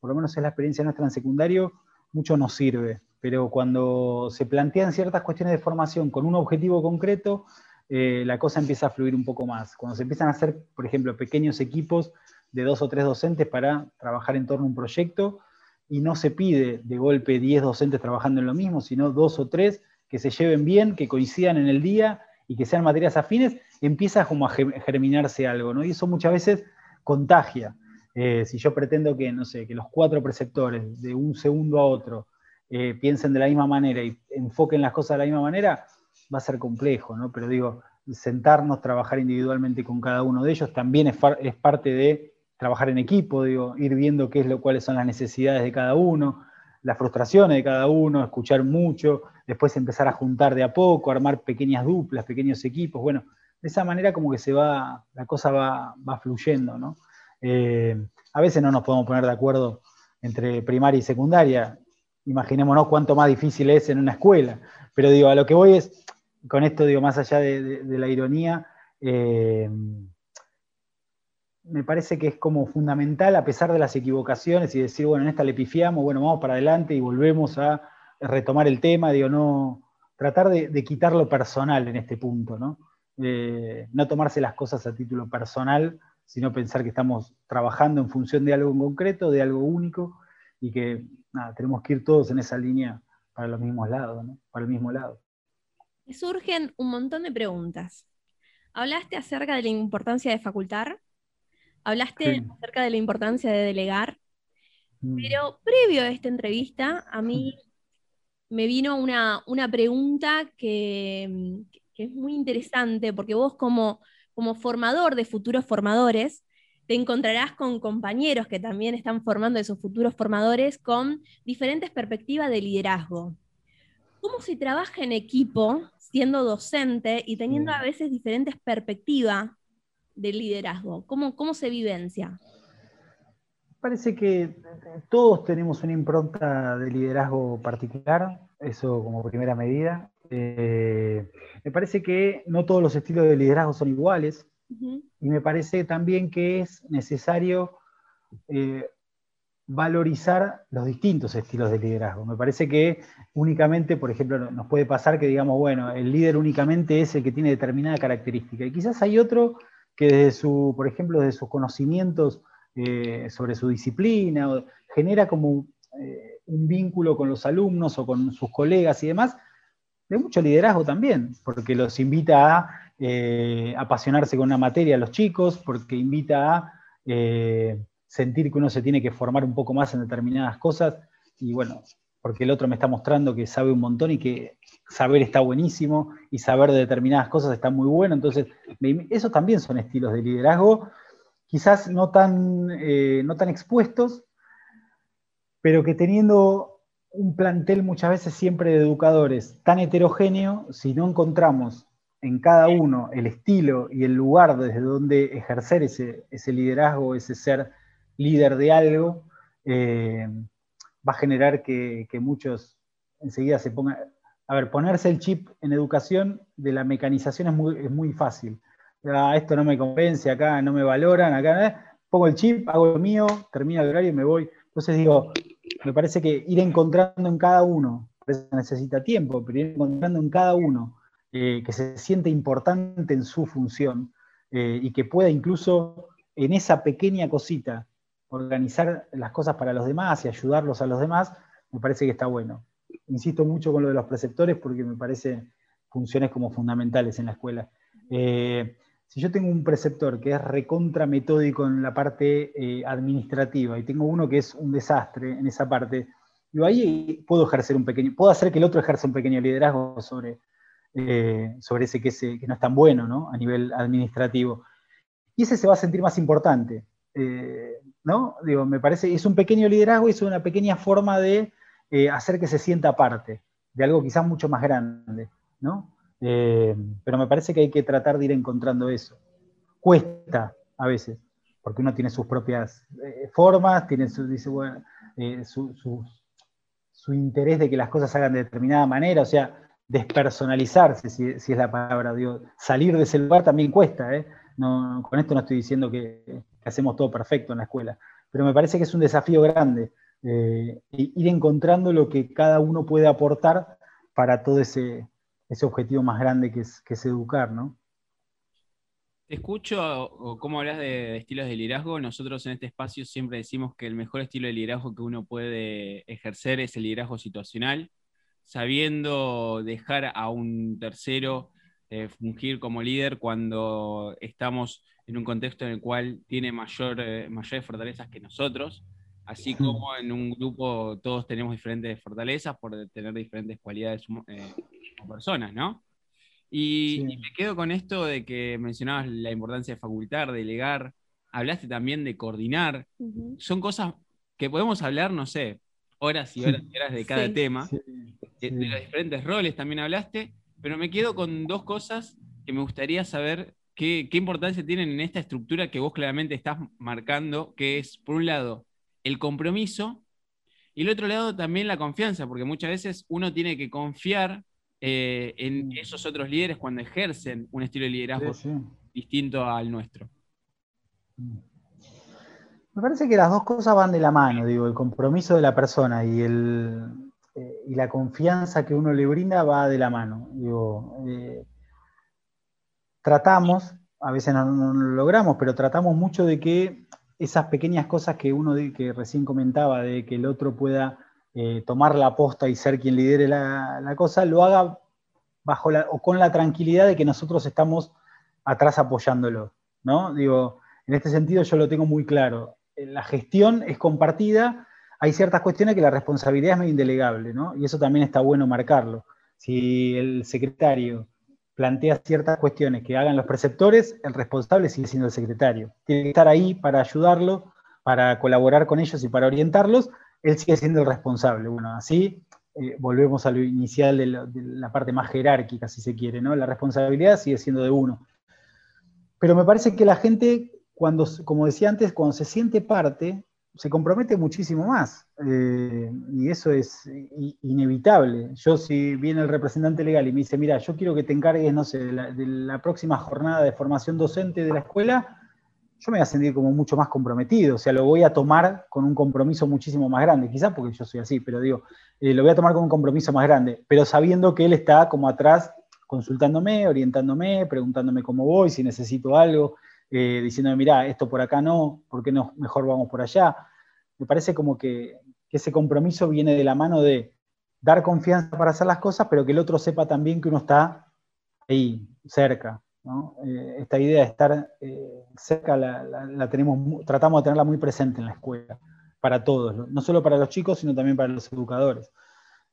[SPEAKER 3] por lo menos es la experiencia nuestra en secundario, mucho nos sirve. Pero cuando se plantean ciertas cuestiones de formación con un objetivo concreto, eh, la cosa empieza a fluir un poco más. Cuando se empiezan a hacer, por ejemplo, pequeños equipos de dos o tres docentes para trabajar en torno a un proyecto, y no se pide de golpe 10 docentes trabajando en lo mismo, sino dos o tres que se lleven bien, que coincidan en el día y que sean materias afines, empieza como a germinarse algo, ¿no? Y eso muchas veces contagia. Eh, si yo pretendo que, no sé, que los cuatro preceptores de un segundo a otro eh, piensen de la misma manera y enfoquen las cosas de la misma manera, va a ser complejo, ¿no? Pero digo, sentarnos, trabajar individualmente con cada uno de ellos también es, es parte de trabajar en equipo, digo, ir viendo qué es lo, cuáles son las necesidades de cada uno, las frustraciones de cada uno, escuchar mucho, después empezar a juntar de a poco, armar pequeñas duplas, pequeños equipos. Bueno, de esa manera como que se va, la cosa va, fluyendo, ¿no? Eh, a veces no nos podemos poner de acuerdo entre primaria y secundaria. Imaginémonos cuánto más difícil es en una escuela. Pero digo, a lo que voy es, con esto digo, más allá de, la ironía, eh, me parece que es como fundamental, a pesar de las equivocaciones, y decir, bueno, en esta le pifiamos, bueno, vamos para adelante y volvemos a retomar el tema, digo, no, tratar de, quitar lo personal en este punto, ¿no? Eh, no tomarse las cosas a título personal, sino pensar que estamos trabajando en función de algo en concreto, de algo único, y que tenemos que ir todos en esa línea para los mismos lados, ¿no? Para el mismo lado.
[SPEAKER 1] Surgen un montón de preguntas. Hablaste acerca de la importancia de facultar, Hablaste acerca de la importancia de delegar, mm. pero previo a esta entrevista, a mí me vino una, pregunta que, es muy interesante, porque vos como, como formador de futuros formadores, te encontrarás con compañeros que también están formando esos futuros formadores con diferentes perspectivas de liderazgo. ¿Cómo se trabaja en equipo siendo docente y teniendo a veces diferentes perspectivas del liderazgo? ¿Cómo, cómo se vivencia?
[SPEAKER 3] Parece que todos tenemos una impronta de liderazgo particular, eso como primera medida. Eh, me parece que no todos los estilos de liderazgo son iguales y me parece también que es necesario eh, valorizar los distintos estilos de liderazgo. Me parece que únicamente, por ejemplo, nos puede pasar que digamos, bueno, el líder únicamente es el que tiene determinada característica. Y quizás hay otro que desde su, por ejemplo, desde sus conocimientos eh, sobre su disciplina, genera como eh, un vínculo con los alumnos o con sus colegas y demás, de mucho liderazgo también, porque los invita a eh, apasionarse con una materia a los chicos, porque invita a sentir que uno se tiene que formar un poco más en determinadas cosas, y bueno, porque el otro me está mostrando que sabe un montón y que saber está buenísimo y saber de determinadas cosas está muy bueno. Entonces, esos también son estilos de liderazgo, quizás no tan, eh, no tan expuestos, pero que teniendo un plantel muchas veces siempre de educadores tan heterogéneo, si no encontramos en cada uno el estilo y el lugar desde donde ejercer ese, ese liderazgo, ese ser líder de algo, eh, va a generar que, muchos enseguida se pongan... A ver, ponerse el chip en educación de la mecanización es muy, es muy fácil. Ah, esto no me convence, acá no me valoran, acá eh, pongo el chip, hago lo mío, termino el horario y me voy. Entonces digo, me parece que ir encontrando en cada uno, necesita tiempo, pero ir encontrando en cada uno eh, que se siente importante en su función eh, y que pueda incluso en esa pequeña cosita organizar las cosas para los demás y ayudarlos a los demás, me parece que está bueno. Insisto mucho con lo de los preceptores porque me parece funciones como fundamentales en la escuela. Eh, si yo tengo un preceptor que es recontra metódico en la parte eh, administrativa y tengo uno que es un desastre en esa parte, yo ahí puedo ejercer un pequeño, puedo hacer que el otro ejerza un pequeño liderazgo sobre, eh, sobre ese que, que, no es tan bueno ¿no? a nivel administrativo. Y ese se va a sentir más importante. ¿No? Digo, me parece, es un pequeño liderazgo y es una pequeña forma de eh, hacer que se sienta parte de algo quizás mucho más grande, ¿no? Eh, pero me parece que hay que tratar de ir encontrando eso. Cuesta a veces, porque uno tiene sus propias eh, formas, tiene su, dice, su, interés de que las cosas hagan de determinada manera, o sea, despersonalizarse, si, es la palabra, digo, salir de ese lugar también cuesta, no, con esto no estoy diciendo que hacemos todo perfecto en la escuela. Pero me parece que es un desafío grande eh, ir encontrando lo que cada uno puede aportar para todo ese, ese objetivo más grande que es, que educar, ¿no?
[SPEAKER 2] Te escucho cómo hablas de, estilos de liderazgo. Nosotros en este espacio siempre decimos que el mejor estilo de liderazgo que uno puede ejercer es el liderazgo situacional, sabiendo dejar a un tercero eh, fungir como líder cuando estamos en un contexto en el cual tiene mayor, eh, mayores fortalezas que nosotros, así como en un grupo todos tenemos diferentes fortalezas por tener diferentes cualidades eh, como personas, ¿no? Y, me quedo con esto de que mencionabas la importancia de facultar, delegar, hablaste también de coordinar, son cosas que podemos hablar, no sé, horas y horas y horas de cada tema, de, de los diferentes roles también hablaste, pero me quedo con dos cosas que me gustaría saber qué, importancia tienen en esta estructura que vos claramente estás marcando, que es, por un lado, el compromiso y el otro lado también la confianza, porque muchas veces uno tiene que confiar eh, en esos otros líderes cuando ejercen un estilo de liderazgo distinto al nuestro.
[SPEAKER 3] Me parece que las dos cosas van de la mano, digo, el compromiso de la persona y, el, eh, y la confianza que uno le brinda va de la mano. Digo, eh, tratamos, a veces no, lo logramos, pero tratamos mucho de que esas pequeñas cosas que uno que recién comentaba, de que el otro pueda eh, tomar la posta y ser quien lidere la, cosa, lo haga bajo la, o con la tranquilidad de que nosotros estamos atrás apoyándolo. ¿no? Digo, en este sentido yo lo tengo muy claro. La gestión es compartida, hay ciertas cuestiones que la responsabilidad es medio indelegable, ¿no? Y eso también está bueno marcarlo. Si el secretario plantea ciertas cuestiones que hagan los preceptores, el responsable sigue siendo el secretario. Tiene que estar ahí para ayudarlo, para colaborar con ellos y para orientarlos, él sigue siendo el responsable. Bueno, así eh, volvemos a lo inicial de, la parte más jerárquica, si se quiere, ¿no? La responsabilidad sigue siendo de uno. Pero me parece que la gente, cuando, como decía antes, cuando se siente parte, se compromete muchísimo más. Eh, y eso es inevitable. Yo si viene el representante legal y me dice, mira, yo quiero que te encargues, no sé, de la, próxima jornada de formación docente de la escuela, yo me voy a sentir como mucho más comprometido, o sea, lo voy a tomar con un compromiso muchísimo más grande, quizás porque yo soy así, pero digo, eh, lo voy a tomar con un compromiso más grande, pero sabiendo que él está como atrás consultándome, orientándome, preguntándome cómo voy, si necesito algo, eh, diciéndome, mira, esto por acá no, ¿por qué no mejor vamos por allá? Me parece como que, que ese compromiso viene de la mano de dar confianza para hacer las cosas, pero que el otro sepa también que uno está ahí, cerca, eh, esta idea de estar eh, cerca la, tenemos, tratamos de tenerla muy presente en la escuela, para todos, no solo para los chicos, sino también para los educadores.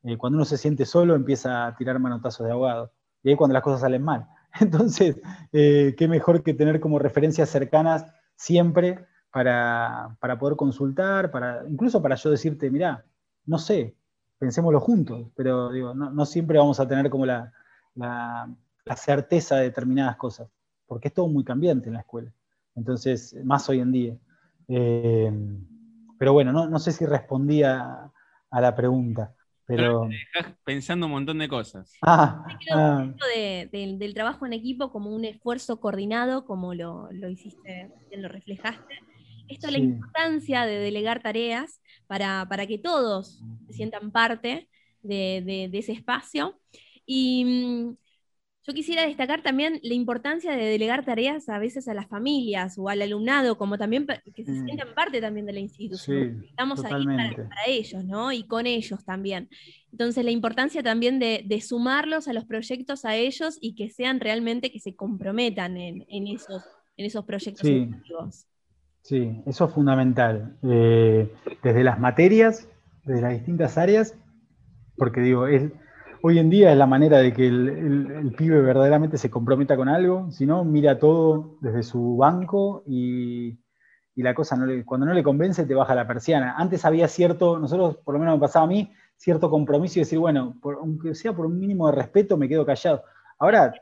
[SPEAKER 3] Eh, cuando uno se siente solo, empieza a tirar manotazos de ahogado, y ahí cuando las cosas salen mal. Entonces, qué mejor que tener como referencias cercanas siempre para, poder consultar, para, incluso para yo decirte, mira, no sé, pensémoslo juntos, pero digo, no, siempre vamos a tener como la la certeza de determinadas cosas, porque es todo muy cambiante en la escuela. Entonces, más hoy en día. Eh, pero bueno, no, sé si respondía a la pregunta. Pero...
[SPEAKER 2] pensando un montón de cosas.
[SPEAKER 1] Ah, ah. del trabajo en equipo como un esfuerzo coordinado, como lo, hiciste, lo reflejaste. Esto es la importancia de delegar tareas para, que todos se sientan parte de, de ese espacio. Y mm, yo quisiera destacar también la importancia de delegar tareas a veces a las familias o al alumnado, como también que se mm. sientan parte también de la institución. Estamos ahí para, ellos, ¿no? Y con ellos también. Entonces, la importancia también de, sumarlos a los proyectos a ellos y que sean realmente que se comprometan en, esos, en esos proyectos
[SPEAKER 3] sí. educativos. Sí, eso es fundamental. Eh, desde las materias, desde las distintas áreas, porque digo, es hoy en día es la manera de que el, pibe verdaderamente se comprometa con algo, si no, mira todo desde su banco y, la cosa no le, cuando no le convence te baja la persiana. Antes había cierto, nosotros por lo menos me pasaba a mí, cierto compromiso y decir, bueno, aunque sea por un mínimo de respeto, me quedo callado. Ahora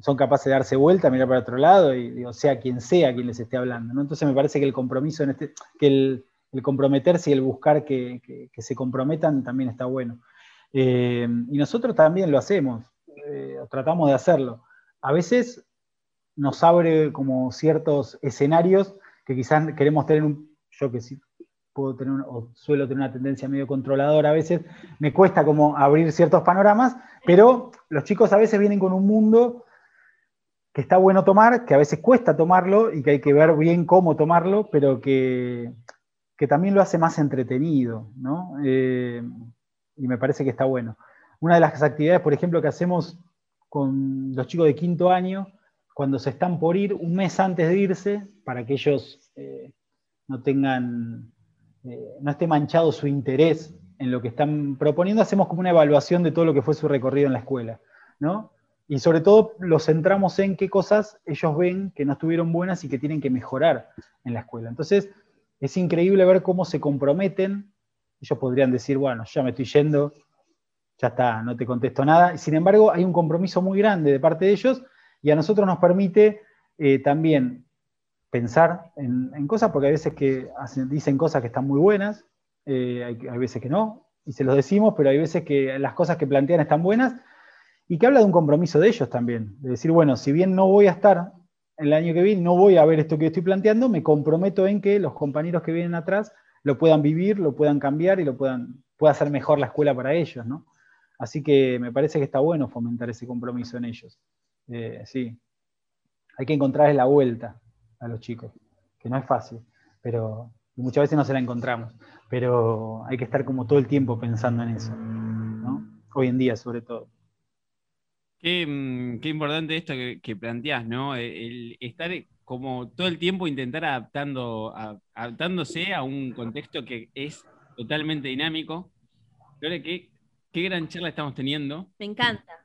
[SPEAKER 3] son capaces de darse vuelta, mirar para otro lado y digo, sea quien sea quien les esté hablando. Entonces me parece que el compromiso en este, que el, comprometerse y el buscar que, se comprometan también está bueno. Eh, y nosotros también lo hacemos, eh, tratamos de hacerlo. A veces nos abre como ciertos escenarios que quizás queremos tener un, yo que sí puedo tener o suelo tener una tendencia medio controladora a veces, me cuesta como abrir ciertos panoramas, pero los chicos a veces vienen con un mundo que está bueno tomar, que a veces cuesta tomarlo y que hay que ver bien cómo tomarlo, pero que, que también lo hace más entretenido, ¿no? Eh, y me parece que está bueno. Una de las actividades, por ejemplo, que hacemos con los chicos de quinto año, cuando se están por ir, un mes antes de irse, para que ellos eh, no tengan, eh, no esté manchado su interés en lo que están proponiendo, hacemos como una evaluación de todo lo que fue su recorrido en la escuela, ¿no? Y sobre todo lo centramos en qué cosas ellos ven que no estuvieron buenas y que tienen que mejorar en la escuela. Entonces, es increíble ver cómo se comprometen ellos podrían decir, bueno, ya me estoy yendo, ya está, no te contesto nada. Sin embargo, hay un compromiso muy grande de parte de ellos y a nosotros nos permite eh, también pensar en, cosas, porque hay veces que dicen cosas que están muy buenas, eh, hay, veces que no, y se los decimos, pero hay veces que las cosas que plantean están buenas y que habla de un compromiso de ellos también, de decir, bueno, si bien no voy a estar el año que viene, no voy a ver esto que estoy planteando, me comprometo en que los compañeros que vienen atrás lo puedan vivir, lo puedan cambiar y lo puedan, pueda hacer mejor la escuela para ellos, ¿no? Así que me parece que está bueno fomentar ese compromiso en ellos. Eh, sí, hay que encontrarles la vuelta a los chicos, que no es fácil, pero muchas veces no se la encontramos, pero hay que estar como todo el tiempo pensando en eso, ¿no? Hoy en día sobre todo.
[SPEAKER 2] Qué, mm, importante esto que, que planteás, ¿no? El estar como todo el tiempo intentar adaptando, adaptándose a un contexto que es totalmente dinámico. Pero qué, qué gran charla estamos teniendo.
[SPEAKER 1] Me encanta.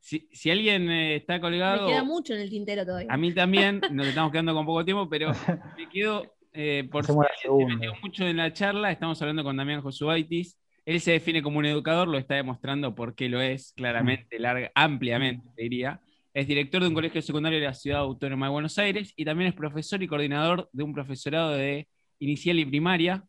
[SPEAKER 2] Si, alguien eh, está colgado.
[SPEAKER 1] Me queda mucho en el tintero todavía.
[SPEAKER 2] A mí también, nos estamos quedando con poco tiempo, pero me quedo, eh, por si me metido mucho en la charla, estamos hablando con Damián Josubaitis. Él se define como un educador, lo está demostrando porque lo es, claramente, larga, ampliamente, diría. Es director de un colegio secundario de la Ciudad Autónoma de Buenos Aires y también es profesor y coordinador de un profesorado de inicial y primaria.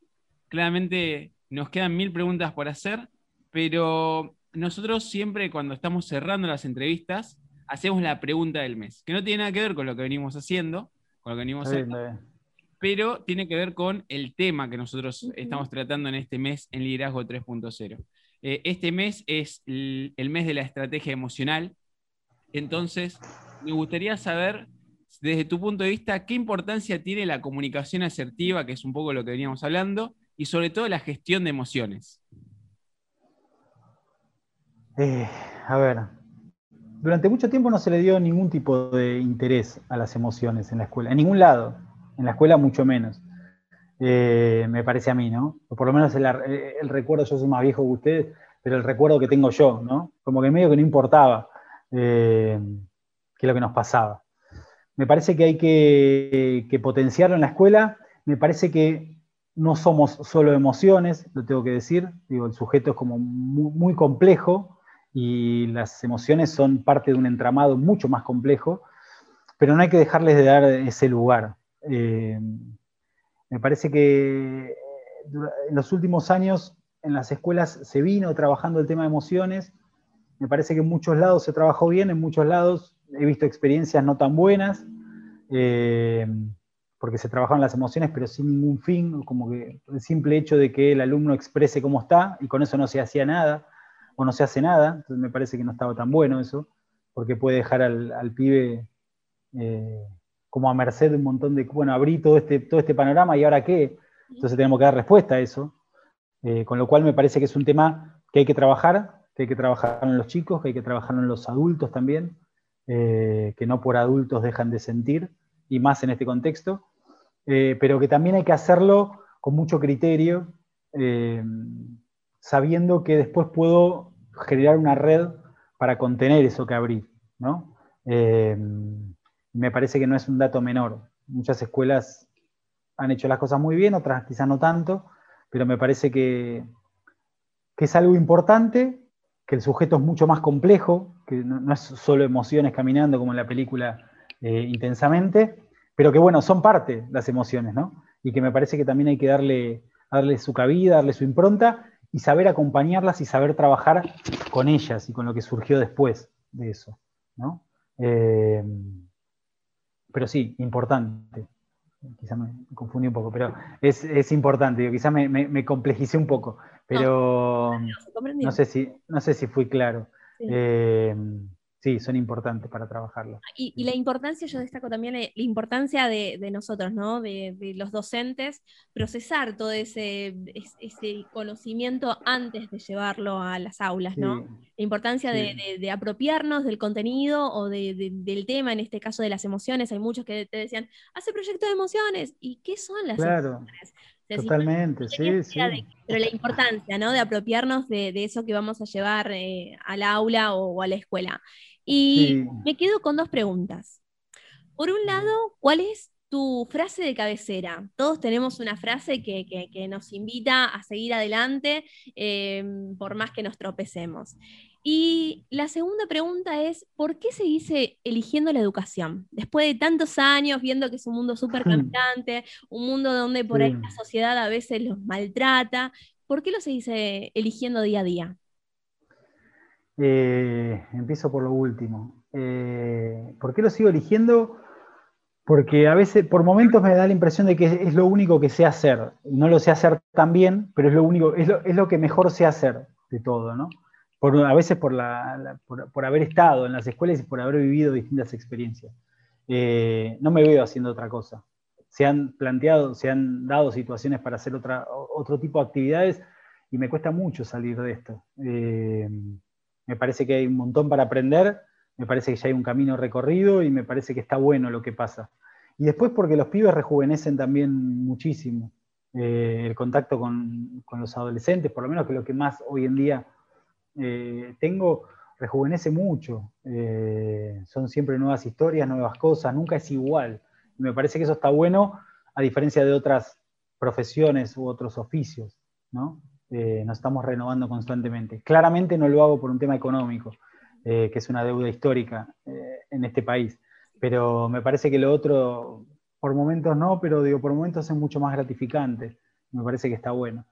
[SPEAKER 2] Claramente nos quedan mil preguntas por hacer, pero nosotros siempre cuando estamos cerrando las entrevistas hacemos la pregunta del mes, que no tiene nada que ver con lo que venimos haciendo, con lo que venimos haciendo, pero tiene que ver con el tema que nosotros estamos tratando en este mes en Liderazgo 3.0. Eh, este mes es el, mes de la estrategia emocional, entonces me gustaría saber, desde tu punto de vista, qué importancia tiene la comunicación asertiva, que es un poco lo que veníamos hablando, y sobre todo la gestión de emociones.
[SPEAKER 3] Eh, a ver, durante mucho tiempo no se le dio ningún tipo de interés a las emociones en la escuela, en ningún lado, en la escuela mucho menos. Eh, me parece a mí, ¿no? por lo menos el, recuerdo, yo soy más viejo que ustedes, pero el recuerdo que tengo yo, ¿no? Como que medio que no importaba eh, qué es lo que nos pasaba. Me parece que hay que, potenciarlo en la escuela, me parece que no somos solo emociones, lo tengo que decir, el sujeto es como muy complejo, y las emociones son parte de un entramado mucho más complejo, pero no hay que dejarles de dar ese lugar. Eh, me parece que en los últimos años en las escuelas se vino trabajando el tema de emociones, me parece que en muchos lados se trabajó bien, en muchos lados he visto experiencias no tan buenas, eh, porque se trabajaban las emociones, pero sin ningún fin, como que el simple hecho de que el alumno exprese cómo está y con eso no se hacía nada o no se hace nada, entonces me parece que no estaba tan bueno eso, porque puede dejar al, pibe eh, como a merced de un montón de, bueno, abrí todo este, todo este panorama y ahora qué, entonces tenemos que dar respuesta a eso, eh, con lo cual me parece que es un tema que hay que trabajar, que hay que trabajar en los chicos, que hay que trabajar en los adultos también, eh, que no por adultos dejan de sentir, y más en este contexto, pero que también hay que hacerlo con mucho criterio, sabiendo que después puedo generar una red para contener eso que abrí, ¿no? Eh, me parece que no es un dato menor. Muchas escuelas han hecho las cosas muy bien, otras quizás no tanto, pero me parece que, que es algo importante, que el sujeto es mucho más complejo, que no, es solo emociones caminando como en la película eh, intensamente, pero que bueno, son parte las emociones, ¿no? Y que me parece que también hay que darle, darle su cabida, darle su impronta y saber acompañarlas y saber trabajar con ellas y con lo que surgió después de eso. Eh, pero sí, importante. Quizá me confundí un poco, pero es, importante. quizá me, me, complejicé un poco, pero no, sé, si, no sé si fui claro. Eh, sí, son importantes para trabajarlo.
[SPEAKER 1] Y, la importancia, yo destaco también la, importancia de, nosotros, ¿no? De, los docentes, procesar todo ese, ese, conocimiento antes de llevarlo a las aulas, ¿no? La importancia de, apropiarnos del contenido o del tema, en este caso de las emociones. Hay muchos que te decían, hace proyecto de emociones. ¿Y qué son las emociones?
[SPEAKER 3] Totalmente, sí, sí.
[SPEAKER 1] pero la importancia, ¿no? De apropiarnos de, eso que vamos a llevar eh, al aula o, a la escuela. Y me quedo con dos preguntas. Por un lado, ¿cuál es tu frase de cabecera? Todos tenemos una frase que, nos invita a seguir adelante em, por más que nos tropecemos. Y la segunda pregunta es, ¿por qué seguís eligiendo la educación? Después de tantos años viendo que es un mundo súper cambiante, un mundo donde por ahí la sociedad a veces los maltrata, ¿por qué lo seguís eh, eligiendo día a día?
[SPEAKER 3] Eh, empiezo por lo último. Eh, ¿Por qué lo sigo eligiendo? Porque a veces, por momentos me da la impresión de que es, lo único que sé hacer. No lo sé hacer tan bien, pero es lo único, es lo, que mejor sé hacer de todo, ¿no? A veces por, por, haber estado en las escuelas y por haber vivido distintas experiencias. Eh, no me veo haciendo otra cosa. Se han planteado, se han dado situaciones para hacer otra, otro tipo de actividades y me cuesta mucho salir de esto. Me parece que hay un montón para aprender, me parece que ya hay un camino recorrido y me parece que está bueno lo que pasa. Y después porque los pibes rejuvenecen también muchísimo. Eh, el contacto con, los adolescentes, por lo menos que lo que más hoy en día eh, tengo, rejuvenece mucho. Eh, son siempre nuevas historias, nuevas cosas, nunca es igual. Me parece que eso está bueno, a diferencia de otras profesiones u otros oficios, ¿no? Eh, nos estamos renovando constantemente. Claramente no lo hago por un tema económico, eh, que es una deuda histórica en este país, pero me parece que lo otro, por momentos no, pero digo, por momentos es mucho más gratificante. Me parece que está bueno.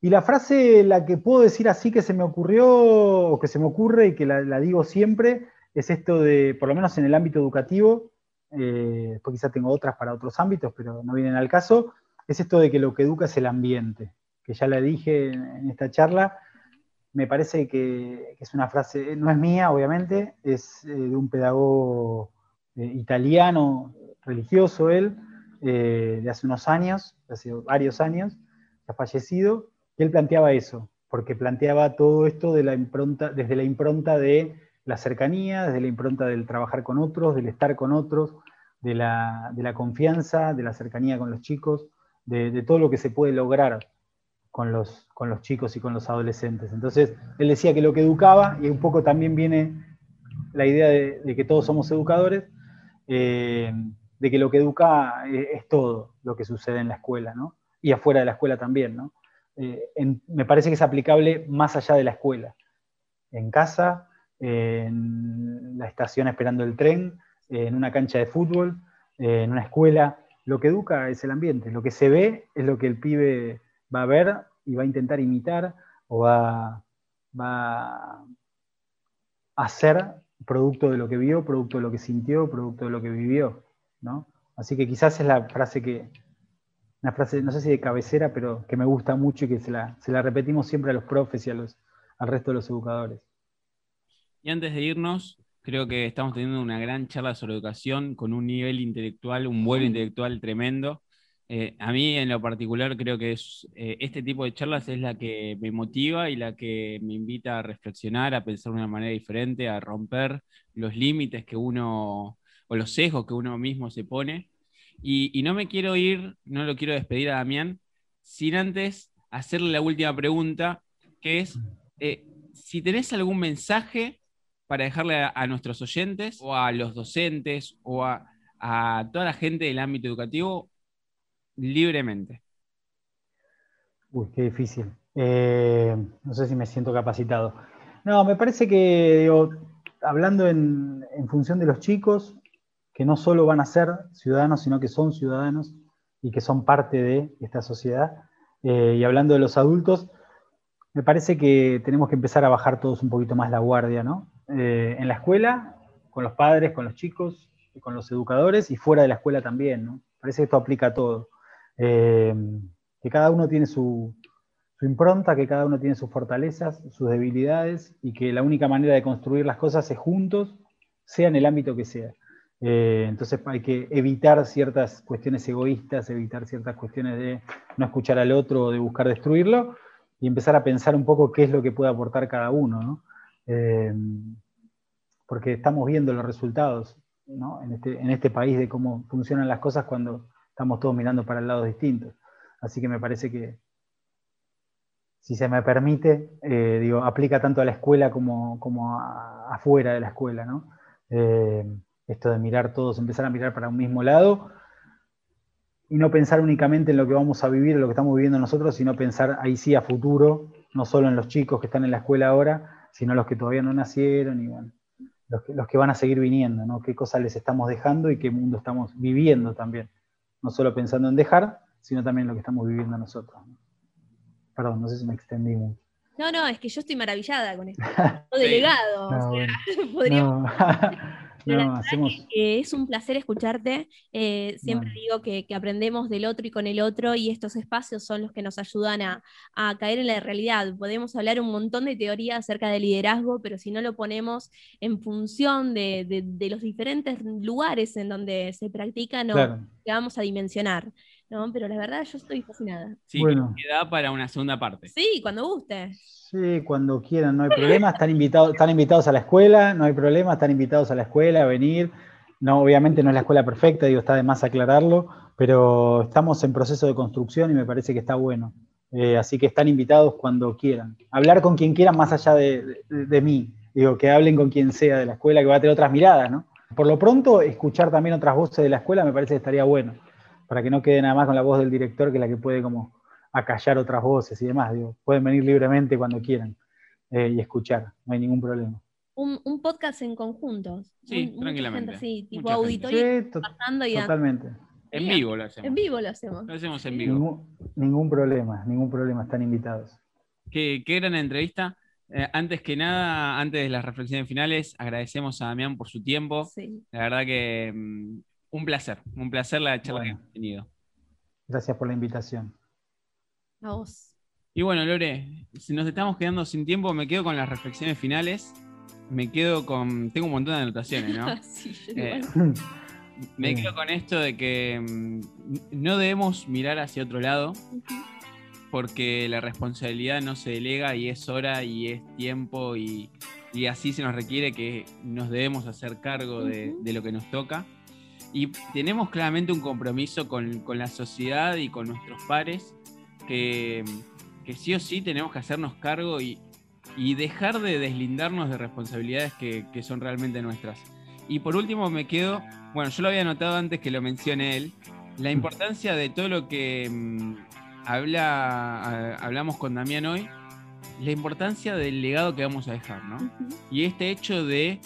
[SPEAKER 3] Y la frase, la que puedo decir así que se me ocurrió, o que se me ocurre y que la, digo siempre, es esto de, por lo menos en el ámbito educativo, eh, después quizás tengo otras para otros ámbitos, pero no vienen al caso, es esto de que lo que educa es el ambiente, que ya la dije en, esta charla, me parece que, es una frase, no es mía, obviamente, es eh, de un pedagogo eh, italiano, religioso él, de hace unos años, hace varios años, ha fallecido, y él planteaba eso, porque planteaba todo esto desde la impronta de la cercanía, desde la impronta del trabajar con otros, del estar con otros, de la, confianza, de la cercanía con los chicos, de, todo lo que se puede lograr con los, chicos y con los adolescentes. Entonces, él decía que lo que educaba, y un poco también viene la idea de, que todos somos educadores, eh, de que lo que educa es, todo lo que sucede en la escuela, ¿no? Y afuera de la escuela también, ¿no? Eh, me parece que es aplicable más allá de la escuela. En casa, en la estación esperando el tren, en una cancha de fútbol, en una escuela. Lo que educa es el ambiente, lo que se ve es lo que el pibe va a ver y va a intentar imitar o va, a hacer producto de lo que vio, producto de lo que sintió, producto de lo que vivió. Así que quizás es la frase que, una frase, no sé si de cabecera, pero que me gusta mucho y que se la, repetimos siempre a los profes y a los, al resto de los educadores.
[SPEAKER 2] Y antes de irnos, creo que estamos teniendo una gran charla sobre educación con un nivel intelectual, un vuelo intelectual tremendo. Eh, a mí en lo particular creo que es, eh, este tipo de charlas es la que me motiva y la que me invita a reflexionar, a pensar de una manera diferente, a romper los límites que uno, o los sesgos que uno mismo se pone y, no me quiero ir, no lo quiero despedir a Damián, sin antes hacerle la última pregunta, que es eh, si tenés algún mensaje para dejarle a, nuestros oyentes o a los docentes o a, toda la gente del ámbito educativo libremente.
[SPEAKER 3] Uy, qué difícil. Eh, no sé si me siento capacitado. No, me parece que, hablando en, en función de los chicos, que no solo van a ser ciudadanos, sino que son ciudadanos y que son parte de esta sociedad. Eh, y hablando de los adultos, me parece que tenemos que empezar a bajar todos un poquito más la guardia, ¿no? Eh, en la escuela, con los padres, con los chicos, con los educadores y fuera de la escuela también, ¿no? Parece que esto aplica a todo. Eh, que cada uno tiene su, su impronta, que cada uno tiene sus fortalezas, sus debilidades y que la única manera de construir las cosas es juntos, sea en el ámbito que sea. Eh, entonces hay que evitar ciertas cuestiones egoístas, evitar ciertas cuestiones de no escuchar al otro o de buscar destruirlo y empezar a pensar un poco qué es lo que puede aportar cada uno, eh, porque estamos viendo los resultados este, en, este, país de cómo funcionan las cosas cuando estamos todos mirando para lados distintos. Así que me parece que, si se me permite, eh, digo, aplica tanto a la escuela como, como afuera de la escuela, ¿no? Esto de mirar todos, empezar a mirar para un mismo lado y no pensar únicamente en lo que vamos a vivir, en lo que estamos viviendo nosotros, sino pensar ahí sí a futuro, no solo en los chicos que están en la escuela ahora, sino los que todavía no nacieron y bueno, los que, los que van a seguir viniendo, ¿no? qué cosas les estamos dejando y qué mundo estamos viviendo también. No solo pensando en dejar, sino también en lo que estamos viviendo nosotros. Perdón, no sé si me extendí mucho.
[SPEAKER 1] No, no, es que yo estoy maravillada con esto. delegado. es un placer escucharte. Eh, siempre digo que, aprendemos del otro y con el otro y estos espacios son los que nos ayudan a, caer en la realidad. Podemos hablar un montón de teoría acerca del liderazgo, pero si no lo ponemos en función de, los diferentes lugares en donde se practica, no vamos a dimensionar. ¿No? Pero la verdad yo estoy fascinada.
[SPEAKER 2] Sí, bueno. queda para una segunda parte.
[SPEAKER 1] Sí, cuando guste.
[SPEAKER 3] Sí, cuando quieran, no hay problema. Están invitados, están invitados a la escuela, no hay problema, están invitados a la escuela a venir. No, obviamente no es la escuela perfecta, digo, está de más aclararlo, pero estamos en proceso de construcción y me parece que está bueno. Eh, así que están invitados cuando quieran. Hablar con quien quieran más allá de, de, mí. Digo, que hablen con quien sea de la escuela, que va a tener otras miradas, ¿no? Por lo pronto, escuchar también otras voces de la escuela me parece que estaría bueno para que no quede nada más con la voz del director, que es la que puede como acallar otras voces y demás. Digo, pueden venir libremente cuando quieran eh, y escuchar, no hay ningún problema.
[SPEAKER 1] Un, podcast en conjunto.
[SPEAKER 2] Sí, tranquilamente.
[SPEAKER 1] sí, tipo auditorio
[SPEAKER 3] sí, pasando y Totalmente.
[SPEAKER 2] En vivo lo hacemos.
[SPEAKER 1] En vivo lo hacemos.
[SPEAKER 2] Lo hacemos en vivo.
[SPEAKER 3] Ningún, problema, ningún problema, están invitados.
[SPEAKER 2] Qué, qué gran entrevista. Eh, antes que nada, antes de las reflexiones finales, agradecemos a Damián por su tiempo. La verdad que mm, Un placer, un placer la charla que hemos tenido.
[SPEAKER 3] Gracias por la invitación.
[SPEAKER 1] A vos.
[SPEAKER 2] Y bueno, Lore, si nos estamos quedando sin tiempo, me quedo con las reflexiones finales. Me quedo con. Tengo un montón de anotaciones, ¿no?
[SPEAKER 1] sí,
[SPEAKER 2] eh, me quedo con esto de que mm, no debemos mirar hacia otro lado, porque la responsabilidad no se delega y es hora y es tiempo y, así se nos requiere que nos debemos hacer cargo de, lo que nos toca. Y tenemos claramente un compromiso con, la sociedad y con nuestros pares que, sí o sí tenemos que hacernos cargo y, dejar de deslindarnos de responsabilidades que, que son realmente nuestras. Y por último me quedo, bueno, yo lo había notado antes que lo mencione él, la importancia de todo lo que mm, habla, hablamos con Damián hoy, la importancia del legado que vamos a dejar, ¿no? Y este hecho de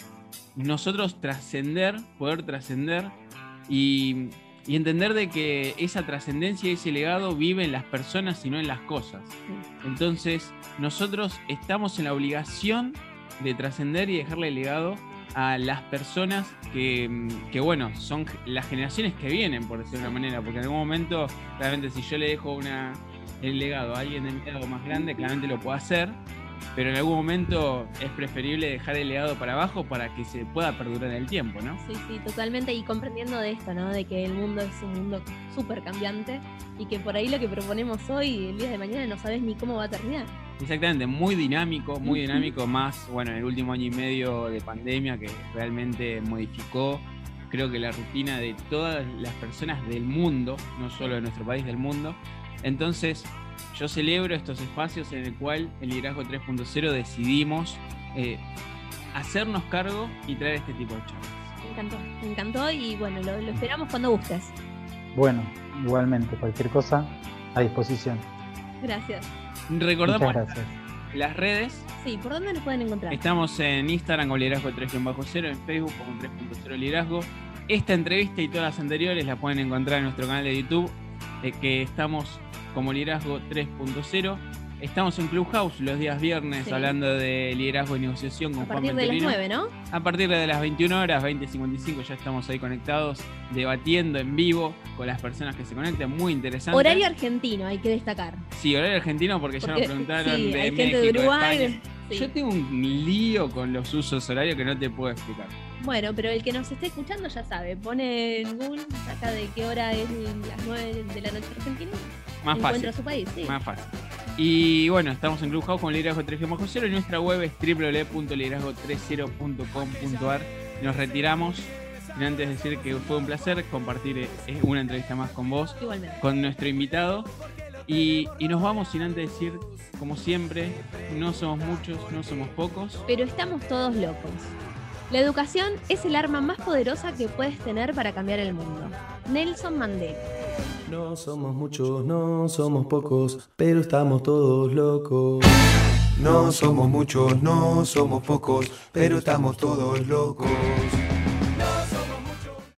[SPEAKER 2] nosotros trascender, poder trascender y, entender de que esa trascendencia y ese legado vive en las personas y no en las cosas. Entonces, nosotros estamos en la obligación de trascender y dejarle legado a las personas que, bueno, son las generaciones que vienen, por decirlo de una manera, porque en algún momento, realmente si yo le dejo una, el legado a alguien de legado más grande, claramente lo puedo hacer, pero en algún momento es preferible dejar el legado para abajo para que se pueda perdurar en el tiempo, ¿no?
[SPEAKER 1] Sí, sí, totalmente, y comprendiendo de esto, ¿no? De que el mundo es un mundo súper cambiante y que por ahí lo que proponemos hoy, el día de mañana, no sabes ni cómo va a terminar.
[SPEAKER 2] Exactamente, muy dinámico, muy dinámico, más, bueno, en el último año y medio de pandemia que realmente modificó, creo que la rutina de todas las personas del mundo, no solo de nuestro país, del mundo. Entonces, yo celebro estos espacios en el cual el liderazgo 3.0 decidimos eh, hacernos cargo y traer este tipo de charlas.
[SPEAKER 1] Me encantó, me encantó y bueno, lo, lo esperamos cuando gustes.
[SPEAKER 3] Bueno, igualmente, cualquier cosa a disposición.
[SPEAKER 1] Gracias.
[SPEAKER 2] Recordamos las redes.
[SPEAKER 1] Sí, ¿por dónde nos pueden encontrar?
[SPEAKER 2] Estamos en Instagram con liderazgo 3.0, en Facebook como 3.0 liderazgo. Esta entrevista y todas las anteriores las pueden encontrar en nuestro canal de YouTube, eh, que estamos como liderazgo 3.0. Estamos en Clubhouse los días viernes hablando de liderazgo y negociación con
[SPEAKER 1] A partir de las 9, ¿no?
[SPEAKER 2] A partir de las 21 horas, 20.55, ya estamos ahí conectados, debatiendo en vivo con las personas que se conecten. Muy interesante.
[SPEAKER 1] Horario argentino, hay que destacar.
[SPEAKER 2] Sí, horario argentino porque, ya nos preguntaron
[SPEAKER 1] sí,
[SPEAKER 2] de
[SPEAKER 1] hay gente de Uruguay.
[SPEAKER 2] Yo tengo un lío con los usos horarios que no te puedo explicar.
[SPEAKER 1] Bueno, pero el que nos esté escuchando ya sabe. Pone en Google, acá de qué hora es las 9 de la noche argentina.
[SPEAKER 2] Más fácil.
[SPEAKER 1] su país, sí.
[SPEAKER 2] Más fácil. Y bueno, estamos en Clubhouse con Liderazgo 3 0 y nuestra web es www.liderazgo30.com.ar. Nos retiramos. Y antes de decir que fue un placer compartir eh, una entrevista más con vos, con nuestro invitado. Y, y, nos vamos sin antes decir, como siempre, no somos muchos, no somos pocos.
[SPEAKER 1] Pero estamos todos locos. La educación es el arma más poderosa que puedes tener para cambiar el mundo. Nelson Mandela.
[SPEAKER 4] No somos muchos, no somos pocos, pero estamos todos locos. No somos muchos, no somos pocos, pero estamos todos locos.